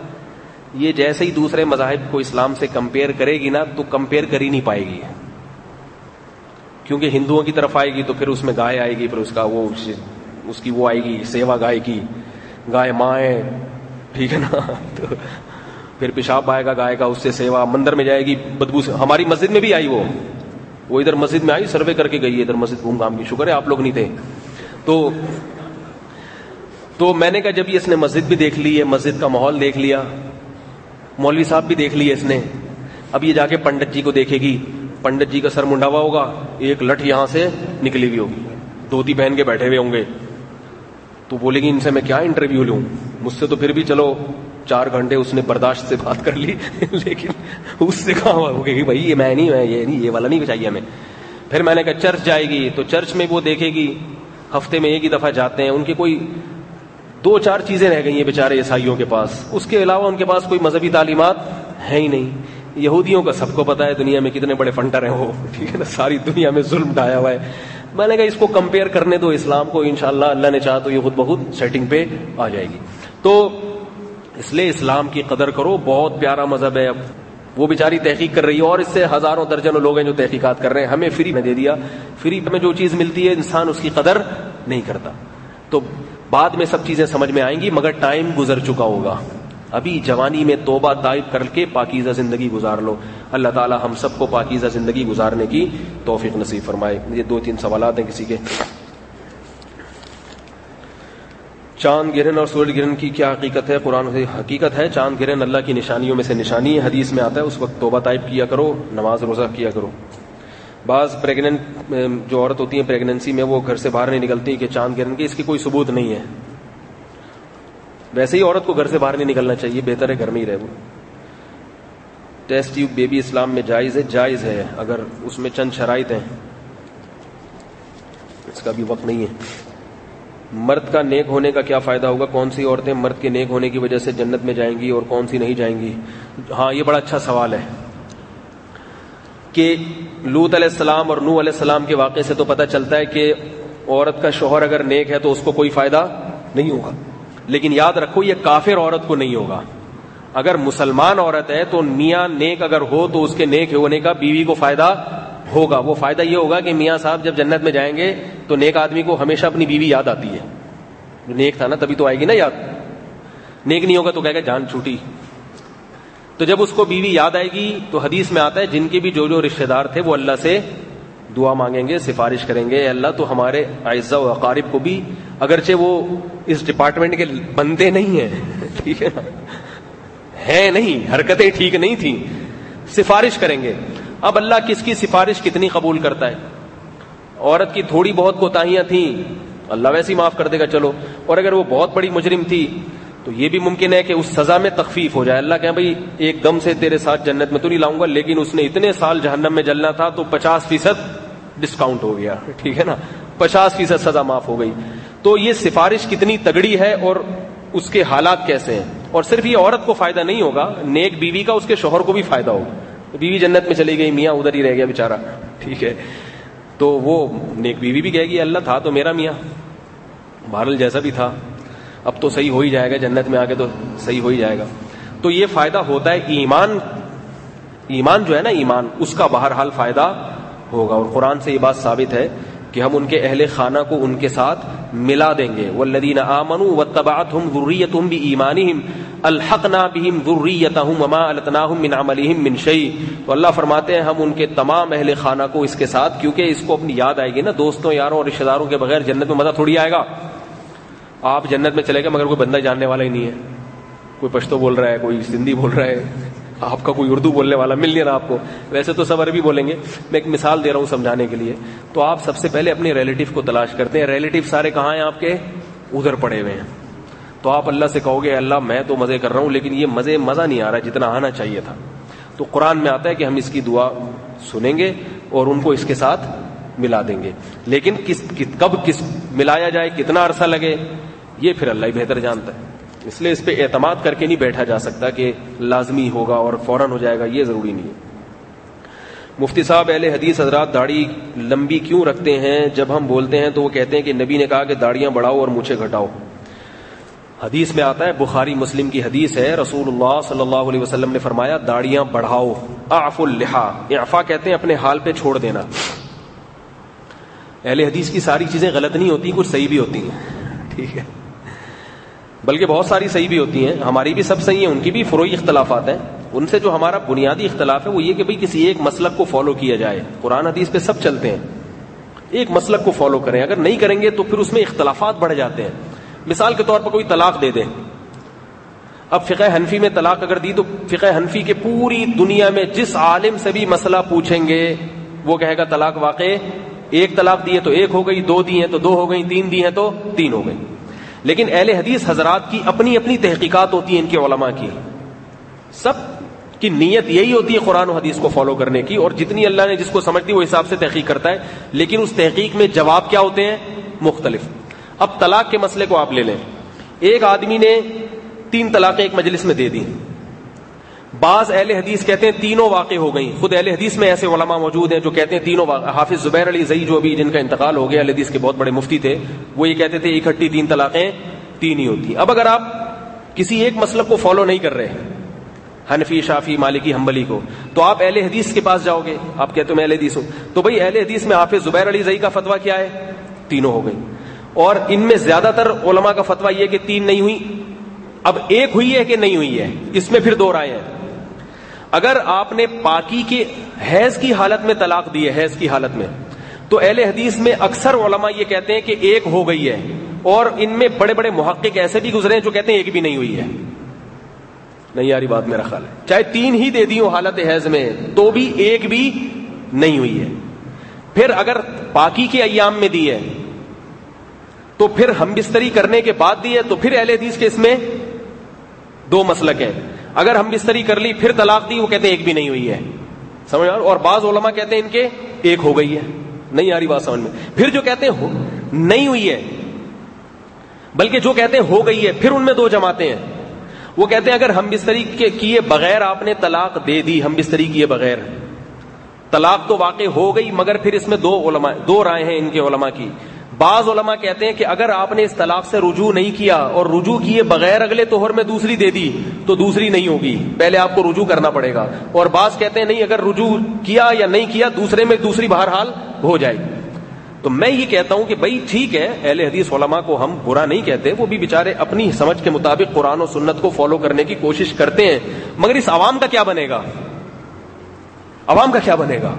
یہ جیسے ہی دوسرے مذاہب کو اسلام سے کمپیئر کرے گی نا، تو کمپیئر کر ہی نہیں پائے گی. کیونکہ ہندوؤں کی طرف آئے گی، تو پھر اس میں گائے آئے گی، پھر اس کا وہ اس کی وہ آئے گی، سیوا گائے کی، گائے مائیں ٹھیک ہے نا؟ تو پھر پیشاب آئے گا، گائے کا اس سے سیوا مندر میں جائے گی، بدبو سے۔ ہماری مسجد میں بھی آئی وہ۔ وہ ادھر مسجد میں آئی، سروے کر کے گئی ادھر مسجد۔ گھوم گام کی شکر ہے، آپ لوگ نہیں تھے۔ تو تو میں نے کہا جب اس نے مسجد بھی دیکھ لی ہے مسجد کا ماحول دیکھ لیا۔ مولوی صاحب بھی دیکھ لیے اس نے۔ اب یہ جا کے پنڈت جی کو دیکھے گی۔ پنڈت جی کا سر منڈاوا ہوگا، ایک لٹ یہاں سے نکلی ہوئی ہوگی۔ دھوتی پہن کے بیٹھے ہوئے ہوں گے۔ تو بولے گی ان سے میں کیا انٹرویو لوں؟ مجھ سے تو پھر بھی چلو۔ چار گھنٹے اس نے برداشت سے بات کر لی، لیکن اس سے کہاں ہو گئی بھائی یہ میں نہیں، میں یہ نہیں، یہ والا نہیں چاہیے ہمیں۔ پھر میں نے کہا چرچ جائے گی، تو چرچ میں وہ دیکھے گی، ہفتے میں ایک ہی دفعہ جاتے ہیں، ان کی کوئی دو چار چیزیں رہ گئی ہیں بےچارے عیسائیوں کے پاس۔ اس کے علاوہ ان کے پاس کوئی مذہبی تعلیمات ہے ہی نہیں۔ یہودیوں کا سب کو پتا ہے دنیا میں کتنے بڑے فنٹر ہیں وہ، ٹھیک ہے نا؟ ساری دنیا میں ظلم ڈایا ہوا ہے۔ میں نے کہا اس کو کمپیئر کرنے دو، اسلام کو انشاءاللہ اللہ نے چاہا تو یہ خود بہت سیٹنگ پہ آ جائے گی۔ تو اس لیے اسلام کی قدر کرو، بہت پیارا مذہب ہے اب۔ وہ بیچاری تحقیق کر رہی ہے اور اس سے ہزاروں درجنوں لوگ ہیں جو تحقیقات کر رہے ہیں۔ ہمیں فری میں دے دیا۔ فری میں جو چیز ملتی ہے، انسان اس کی قدر نہیں کرتا۔ تو بعد میں سب چیزیں سمجھ میں آئیں گی، مگر ٹائم گزر چکا ہوگا۔ ابھی جوانی میں توبہ طائب کر کے پاکیزہ زندگی گزار لو۔ اللہ تعالی ہم سب کو پاکیزہ زندگی گزارنے کی توفیق نصیب فرمائے۔ یہ دو تین سوالات ہیں کسی کے۔ چاند گرہن اور سورج گرہن کی کیا حقیقت ہے؟ قرآن سے حقیقت ہے، چاند گرہن اللہ کی نشانیوں میں سے نشانی ہے، حدیث میں آتا ہے، اس وقت توبہ طائب کیا کرو، نماز روزہ کیا کرو۔ بعض پریگننٹ جو عورت ہوتی ہیں پریگننسی میں، وہ گھر سے باہر نہیں نکلتی کہ چاند گرہن کی اس کی کوئی ثبوت نہیں ہے۔ ویسے ہی عورت کو گھر سے باہر نہیں نکلنا چاہیے، بہتر ہے گھر میں ہی رہے وہ۔ ٹیسٹ ٹیوب بیبی اسلام میں جائز ہے جائز ہے، اگر اس میں چند شرائط ہیں۔ اس کا بھی وقت نہیں ہے۔ مرد کا نیک ہونے کا کیا فائدہ ہوگا؟ کون سی عورتیں مرد کے نیک ہونے کی وجہ سے جنت میں جائیں گی اور کون سی نہیں جائیں گی؟ ہاں یہ بڑا اچھا سوال ہے کہ لوت علیہ السلام اور نو علیہ السلام کے واقعے سے تو پتہ چلتا ہے کہ عورت کا شوہر اگر نیک ہے تو اس کو کوئی فائدہ نہیں ہوگا۔ لیکن یاد رکھو، یہ کافر عورت کو نہیں ہوگا۔ اگر مسلمان عورت ہے تو میاں نیک اگر ہو تو اس کے نیک ہونے کا بیوی کو فائدہ ہوگا۔ وہ فائدہ یہ ہوگا کہ میاں صاحب جب جنت میں جائیں گے تو نیک آدمی کو ہمیشہ اپنی بیوی یاد آتی ہے۔ جو نیک تھا نا، تبھی تو آئے گی نا یاد۔ نیک نہیں ہوگا تو کہے گا جان چھوٹی۔ تو جب اس کو بیوی یاد آئے گی تو حدیث میں آتا ہے، جن کے بھی جو جو رشتے دار تھے، وہ اللہ سے دعا مانگیں گے، سفارش کریں گے۔ اللہ، تو ہمارے اعزا و اقارب کو بھی، اگرچہ وہ اس ڈپارٹمنٹ کے بندے نہیں ہیں، ٹھیک ہے نا؟ ہے نہیں، حرکتیں ٹھیک نہیں تھیں۔ سفارش کریں گے۔ اب اللہ کس کی سفارش کتنی قبول کرتا ہے؟ عورت کی تھوڑی بہت کوتاہیاں تھیں، اللہ ویسے ہی معاف کر دے گا، چلو۔ اور اگر وہ بہت بڑی مجرم تھی، تو یہ بھی ممکن ہے کہ اس سزا میں تخفیف ہو جائے۔ اللہ کہ بھائی، ایک دم سے تیرے ساتھ جنت میں تو نہیں لاؤں گا، لیکن اس نے اتنے سال جہنم میں جلنا تھا تو پچاس فیصد ڈسکاؤنٹ ہو گیا۔ ٹھیک ہے نا؟ پچاس فیصد سزا معاف ہو گئی۔ تو یہ سفارش کتنی تگڑی ہے اور اس کے حالات کیسے ہیں؟ اور صرف یہ عورت کو فائدہ نہیں ہوگا، نیک بیوی کا اس کے شوہر کو بھی فائدہ ہوگا۔ بیوی جنت میں چلی گئی، میاں ادھر ہی رہ گیا بےچارا ٹھیک ہے۔ تو وہ نیک بیوی بھی کہے گی، اللہ تھا تو میرا میاں۔ بہرل جیسا بھی تھا۔ اب تو صحیح ہو ہی جائے گا، جنت میں آ کے تو صحیح ہو ہی جائے گا۔ تو یہ فائدہ ہوتا ہے ایمان۔ ایمان جو ہے نا، ایمان، اس کا بہرحال فائدہ ہوگا۔ اور قرآن سے یہ بات ثابت ہے کہ ہم ان کے اہل خانہ کو ان کے ساتھ ملا دیں گے۔ والذین آمنوا واتبعتهم ذریتهم بایمانہم الحقنا بهم ذریتهم وما التناهم من عملهم من شیء۔ تو اللہ فرماتے ہیں، ہم ان کے تمام اہل خانہ کو اس کے ساتھ، کیونکہ اس کو اپنی یاد آئے گی نا، دوستوں، یاروں اور رشتہ داروں کے بغیر جنت میں مزہ تھوڑی آئے گا۔ آپ جنت میں چلے گئے، مگر کوئی بندہ جاننے والا ہی نہیں ہے۔ کوئی پشتو بول رہا ہے، کوئی سندھی بول رہا ہے۔ آپ کا کوئی اردو بولنے والا مل نہیں رہا آپ کو۔ ویسے تو سب عربی بولیں گے، میں ایک مثال دے رہا ہوں سمجھانے کے لیے۔ تو آپ سب سے پہلے اپنے ریلیٹو کو تلاش کرتے ہیں۔ ریلیٹو سارے کہاں ہیں آپ کے؟ ادھر پڑے ہوئے ہیں۔ تو آپ اللہ سے کہو گے اللہ میں تو مزے کر رہا ہوں، لیکن یہ مزے مزہ نہیں آ رہا جتنا آنا چاہیے تھا۔ تو قرآن میں آتا ہے کہ ہم اس کی دعا سنیں گے اور ان کو اس کے ساتھ ملا دیں گے۔ لیکن کس کب کس ملایا جائے، کتنا عرصہ لگے، یہ پھر اللہ ہی بہتر جانتا ہے۔ اس لیے اس پہ اعتماد کر کے نہیں بیٹھا جا سکتا کہ لازمی ہوگا اور فوراً ہو جائے گا، یہ ضروری نہیں ہے۔ مفتی صاحب، اہل حدیث حضرات داڑھی لمبی کیوں رکھتے ہیں؟ جب ہم بولتے ہیں تو وہ کہتے ہیں کہ نبی نے کہا کہ داڑیاں بڑھاؤ اور مجھے گھٹاؤ۔ حدیث میں آتا ہے، بخاری مسلم کی حدیث ہے، رسول اللہ صلی اللہ علیہ وسلم نے فرمایا، داڑیاں بڑھاؤ آف الحا اعفا کہتے ہیں اپنے حال پہ چھوڑ دینا۔ اہل حدیث کی ساری چیزیں غلط نہیں ہوتی، کچھ صحیح بھی ہوتی ہیں۔ ٹھیک ہے۔ بلکہ بہت ساری صحیح بھی ہوتی ہیں۔ ہماری بھی سب صحیح ہیں، ان کی بھی فروئی اختلافات ہیں۔ ان سے جو ہمارا بنیادی اختلاف ہے، وہ یہ کہ بھئی کسی ایک مسلک کو فالو کیا جائے۔ قرآن، حدیث پہ سب چلتے ہیں۔ ایک مسلک کو فالو کریں۔ اگر نہیں کریں گے تو پھر اس میں اختلافات بڑھ جاتے ہیں۔ مثال کے طور پر کوئی طلاق دے دے۔ اب فقہ حنفی میں طلاق اگر دی تو فقہ حنفی کے پوری دنیا میں جس عالم سے بھی مسئلہ پوچھیں گے، وہ کہے گا طلاق واقع، ایک طلاق دی ہے تو ایک ہو گئی، دو دی ہیں تو دو ہو گئی، تین دی ہیں تو تین ہو گئی۔ لیکن اہل حدیث حضرات کی اپنی اپنی تحقیقات ہوتی ہیں، ان کے علماء کی۔ سب کی نیت یہی ہوتی ہے قرآن و حدیث کو فالو کرنے کی، اور جتنی اللہ نے جس کو سمجھتی وہ حساب سے تحقیق کرتا ہے۔ لیکن اس تحقیق میں جواب کیا ہوتے ہیں؟ مختلف۔ اب طلاق کے مسئلے کو آپ لے لیں۔ ایک آدمی نے تین طلاقیں ایک مجلس میں دے دی بعض اہل حدیث کہتے ہیں تینوں واقع ہو گئیں۔ خود اہل حدیث میں ایسے علماء موجود ہیں جو کہتے ہیں تینوں واقع۔ حافظ زبیر علی زئی جو بھی جن کا انتقال ہو گیا، اہل حدیث کے بہت بڑے مفتی تھے، وہ یہ کہتے تھے اکٹھی تین طلاقیں تین ہی ہوتی۔ اب اگر آپ کسی ایک مسلک کو فالو نہیں کر رہے حنفی، شافی، مالکی ہمبلی کو، تو آپ اہل حدیث کے پاس جاؤ گے۔ آپ کہتے ہو میں اہل حدیث ہوں۔ تو بھائی اہل حدیث میں حافظ زبیر علی زئی کا فتوا کیا ہے؟ تینوں ہو گئی اور ان میں زیادہ تر علماء کا فتوا یہ کہ تین نہیں ہوئی۔ اب ایک ہوئی ہے کہ نہیں ہوئی ہے؟ اس میں پھر دو رائے ہیں۔ اگر آپ نے پاکی کے حیض کی حالت میں طلاق دی ہے، حیض کی حالت میں، تو اہل حدیث میں اکثر علماء یہ کہتے ہیں کہ ایک ہو گئی ہے۔ اور ان میں بڑے بڑے محقق ایسے بھی گزرے ہیں جو کہتے ہیں ایک بھی نہیں ہوئی ہے۔ نہیں یاری بات، میرا خیال ہے۔ چاہے تین ہی دے دی ہو حالت حیض میں، تو بھی ایک بھی نہیں ہوئی ہے۔ پھر اگر پاکی کے ایام میں دی ہے تو پھر ہم بستری کرنے کے بعد دی ہے، تو پھر اہل حدیث کے اس میں دو مسلک ہے اگر ہم بستری کر لی، پھر طلاق دی، وہ کہتے ہیں ایک بھی نہیں ہوئی ہے۔ سمجھ اور بعض علماء کہتے ہیں ان کے ایک ہو گئی ہے۔ نہیں آ رہی بات سمجھ میں۔ پھر جو کہتے ہیں نہیں ہوئی ہے، بلکہ جو کہتے ہیں ہو گئی ہے، پھر ان میں دو جماعتیں ہیں۔ وہ کہتے ہیں اگر ہم بستری کے کیے بغیر آپ نے طلاق دے دی ہم بستری کیے بغیر۔ طلاق تو واقع ہو گئی، مگر پھر اس میں دو علماء، دو رائے ہیں ان کے علماء کی۔ بعض علماء کہتے ہیں کہ اگر آپ نے اس طلاق سے رجوع نہیں کیا اور رجوع کیے بغیر اگلے توہر میں دوسری دے دی، تو دوسری نہیں ہوگی۔ پہلے آپ کو رجوع کرنا پڑے گا۔ اور بعض کہتے ہیں نہیں، اگر رجوع کیا یا نہیں کیا، دوسرے میں دوسری بہرحال ہو جائے تو میں یہ کہتا ہوں کہ بھائی ٹھیک ہے، اہل حدیث علماء کو ہم برا نہیں کہتے، وہ بھی بےچارے اپنی سمجھ کے مطابق قرآن و سنت کو فالو کرنے کی کوشش کرتے ہیں۔ مگر اس عوام کا کیا بنے گا؟ عوام کا کیا بنے گا؟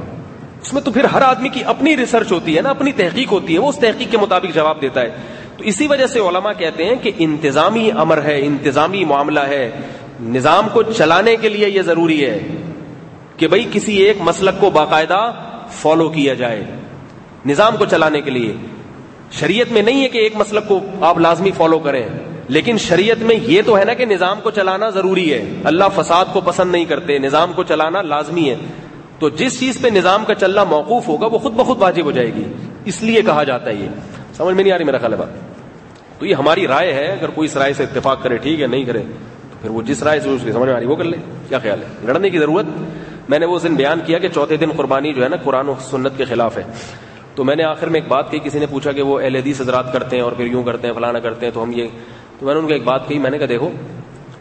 اس میں تو پھر ہر آدمی کی اپنی ریسرچ ہوتی ہے نا، اپنی تحقیق ہوتی ہے، وہ اس تحقیق کے مطابق جواب دیتا ہے۔ تو اسی وجہ سے علماء کہتے ہیں کہ انتظامی امر ہے، انتظامی معاملہ ہے۔ نظام کو چلانے کے لیے یہ ضروری ہے کہ بھائی کسی ایک مسلک کو باقاعدہ فالو کیا جائے۔ نظام کو چلانے کے لیے۔ شریعت میں نہیں ہے کہ ایک مسلک کو آپ لازمی فالو کریں، لیکن شریعت میں یہ تو ہے نا کہ نظام کو چلانا ضروری ہے۔ اللہ فساد کو پسند نہیں کرتے، نظام کو چلانا لازمی ہے۔ تو جس چیز پہ نظام کا چلنا موقوف ہوگا وہ خود بخود واجب ہو جائے گی۔ اس لیے کہا جاتا ہے یہ۔ سمجھ میں نہیں آ رہی میرا خیال ہے بات؟ تو یہ ہماری رائے ہے، اگر کوئی اس رائے سے اتفاق کرے ٹھیک ہے، نہیں کرے، تو پھر وہ جس رائے سے اس کی سمجھ میں آ رہی وہ کر لے۔ کیا خیال ہے؟ لڑنے کی ضرورت۔ میں نے وہ دن بیان کیا کہ چوتھے دن قربانی جو ہے نا، قرآن و سنت کے خلاف ہے۔ تو میں نے آخر میں ایک بات کہی، کسی نے پوچھا کہ وہ اہل حدیث حضرات کرتے ہیں اور پھر یوں کرتے ہیں فلانا کرتے ہیں، تو ہم یہ تو میں نے ان کو ایک بات کہی، میں نے کہا دیکھو،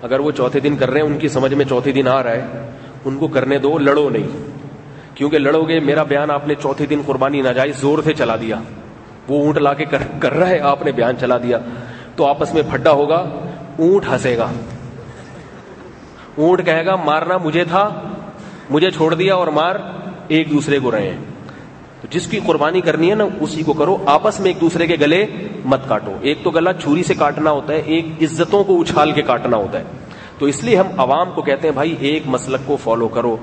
اگر وہ چوتھے دن کر رہے ہیں، ان کی سمجھ میں چوتھے دن آ رہا ہے، ان کو کرنے دو، لڑو نہیں۔ کیونکہ لڑو گے، میرا بیان آپ نے چوتھے دن قربانی ناجائز زور سے چلا دیا۔ وہ اونٹ لا کے کر رہا ہے، آپ نے بیان چلا دیا۔ تو آپس میں پھڈا ہوگا، اونٹ ہنسے گا۔ اونٹ کہے گا، مارنا مجھے تھا، مجھے چھوڑ دیا اور مار، ایک دوسرے کو رہے ہیں۔ تو جس کی قربانی کرنی ہے نا، اسی کو کرو۔ آپس میں ایک دوسرے کے گلے مت کاٹو۔ ایک تو گلا چھری سے کاٹنا ہوتا ہے، ایک عزتوں کو اچھال کے کاٹنا ہوتا ہے۔ تو اس لیے ہم عوام کو کہتے ہیں، بھائی، ایک مسلک کو فالو کرو۔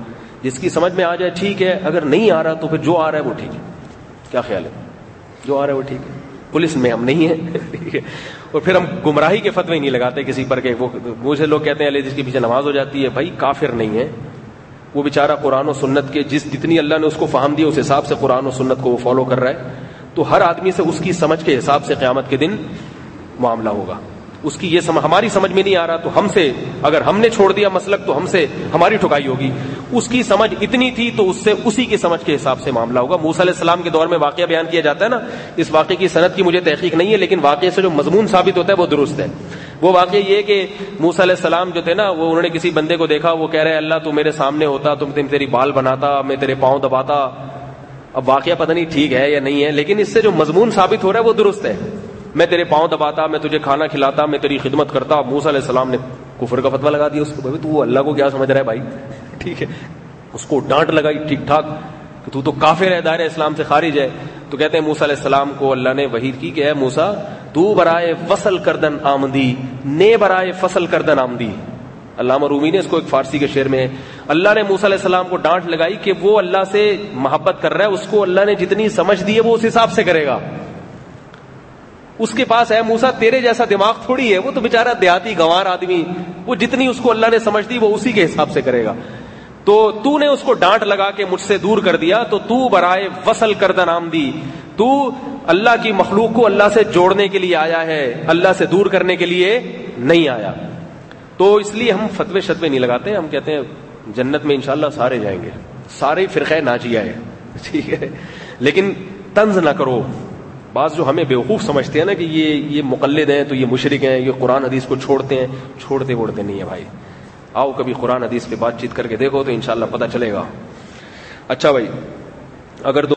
جس کی سمجھ میں آ جائے ٹھیک ہے، اگر نہیں آ رہا تو پھر جو آ رہا ہے وہ ٹھیک ہے۔ کیا خیال ہے؟ جو آ رہا ہے وہ ٹھیک ہے۔ پولیس میں ہم نہیں ہیں۔ اور پھر ہم گمراہی کے فتوی نہیں لگاتے کسی پر کہ وہ مجھے لوگ کہتے ہیں جس کے پیچھے نماز ہو جاتی ہے، بھائی کافر نہیں ہے۔ وہ بےچارا قرآن و سنت کے جس جتنی اللہ نے اس کو فہم دیا اس حساب سے قرآن و سنت کو وہ فالو کر رہا ہے۔ تو ہر آدمی سے اس کی سمجھ کے حساب سے قیامت کے دن معاملہ ہوگا۔ اس کی یہ سمجھ ہماری سمجھ میں نہیں آ رہا تو ہم سے، اگر ہم نے چھوڑ دیا مسلک تو ہم سے ہماری ٹھکائی ہوگی۔ اس کی سمجھ اتنی تھی تو اس سے اسی کی سمجھ کے حساب سے معاملہ ہوگا۔ موسیٰ علیہ السلام کے دور میں واقعہ بیان کیا جاتا ہے نا، اس واقعے کی صنعت کی مجھے تحقیق نہیں ہے، لیکن واقعے سے جو مضمون ثابت ہوتا ہے وہ درست ہے۔ وہ واقعی یہ کہ موس علیہ السلام جو تھے نا، وہ انہوں نے کسی بندے کو دیکھا، وہ کہہ رہے اللہ تو میرے سامنے ہوتا تم تیری بال بناتا، میں تیرے پاؤں دباتا۔ اب واقعہ پتہ نہیں ٹھیک ہے یا نہیں ہے، لیکن اس سے جو مضمون ثابت ہو رہا ہے وہ درست ہے۔ میں تیرے پاؤں دباتا، میں تجھے کھانا کھلاتا، میں تیری خدمت کرتا موس علیہ السلام نے کفر کا فتوا لگا دیا اس کو۔ تو اللہ کو کیا سمجھ رہا ہے بھائی؟ ٹھیک ہے۔ اس کو ڈانٹ لگائی ٹھیک ٹھاک کہ تو تو کافر ہے دائر اسلام سے خارج ہے۔ تو کہتے ہیں موسا علیہ السلام کو اللہ نے وحید کی کہ اے موسا تو برائے فصل کردن آمدی، نے برائے فصل کردن آمدی۔ علامہ رومی نے اس کو ایک فارسی کے شعر میں اللہ نے موسا علیہ السلام کو ڈانٹ لگائی کہ وہ اللہ سے محبت کر رہا ہے، اس کو اللہ نے جتنی سمجھ دی ہے وہ اس حساب سے کرے گا۔ اس کے پاس ہے موسا تیرے جیسا دماغ تھوڑی ہے، وہ تو بےچارا دیہاتی گوار آدمی، وہ جتنی اس کو اللہ نے سمجھ دی، وہ اسی کے حساب سے کرے گا۔ تو تو نے اس کو ڈانٹ لگا کے مجھ سے دور کر دیا، تو تو برائے وصل کردہ نام دی۔ تو اللہ کی مخلوق کو اللہ سے جوڑنے کے لیے آیا ہے، اللہ سے دور کرنے کے لیے نہیں آیا۔ تو اس لیے ہم فتوے شتوے نہیں لگاتے، ہم کہتے ہیں جنت میں انشاءاللہ سارے جائیں گے۔ سارے فرقہ ناجیہ ہے ٹھیک ہے۔ لیکن طنز نہ کرو۔ بعض جو ہمیں بیوقوف سمجھتے ہیں نا کہ یہ یہ مقلد ہیں تو یہ مشرق ہیں، یہ قرآن حدیث کو چھوڑتے ہیں۔ چھوڑتے ووڑتے نہیں ہے بھائی۔ آؤ کبھی قرآن حدیث پہ بات چیت کر کے دیکھو تو انشاءاللہ پتہ چلے گا۔ اچھا بھائی، اگر دو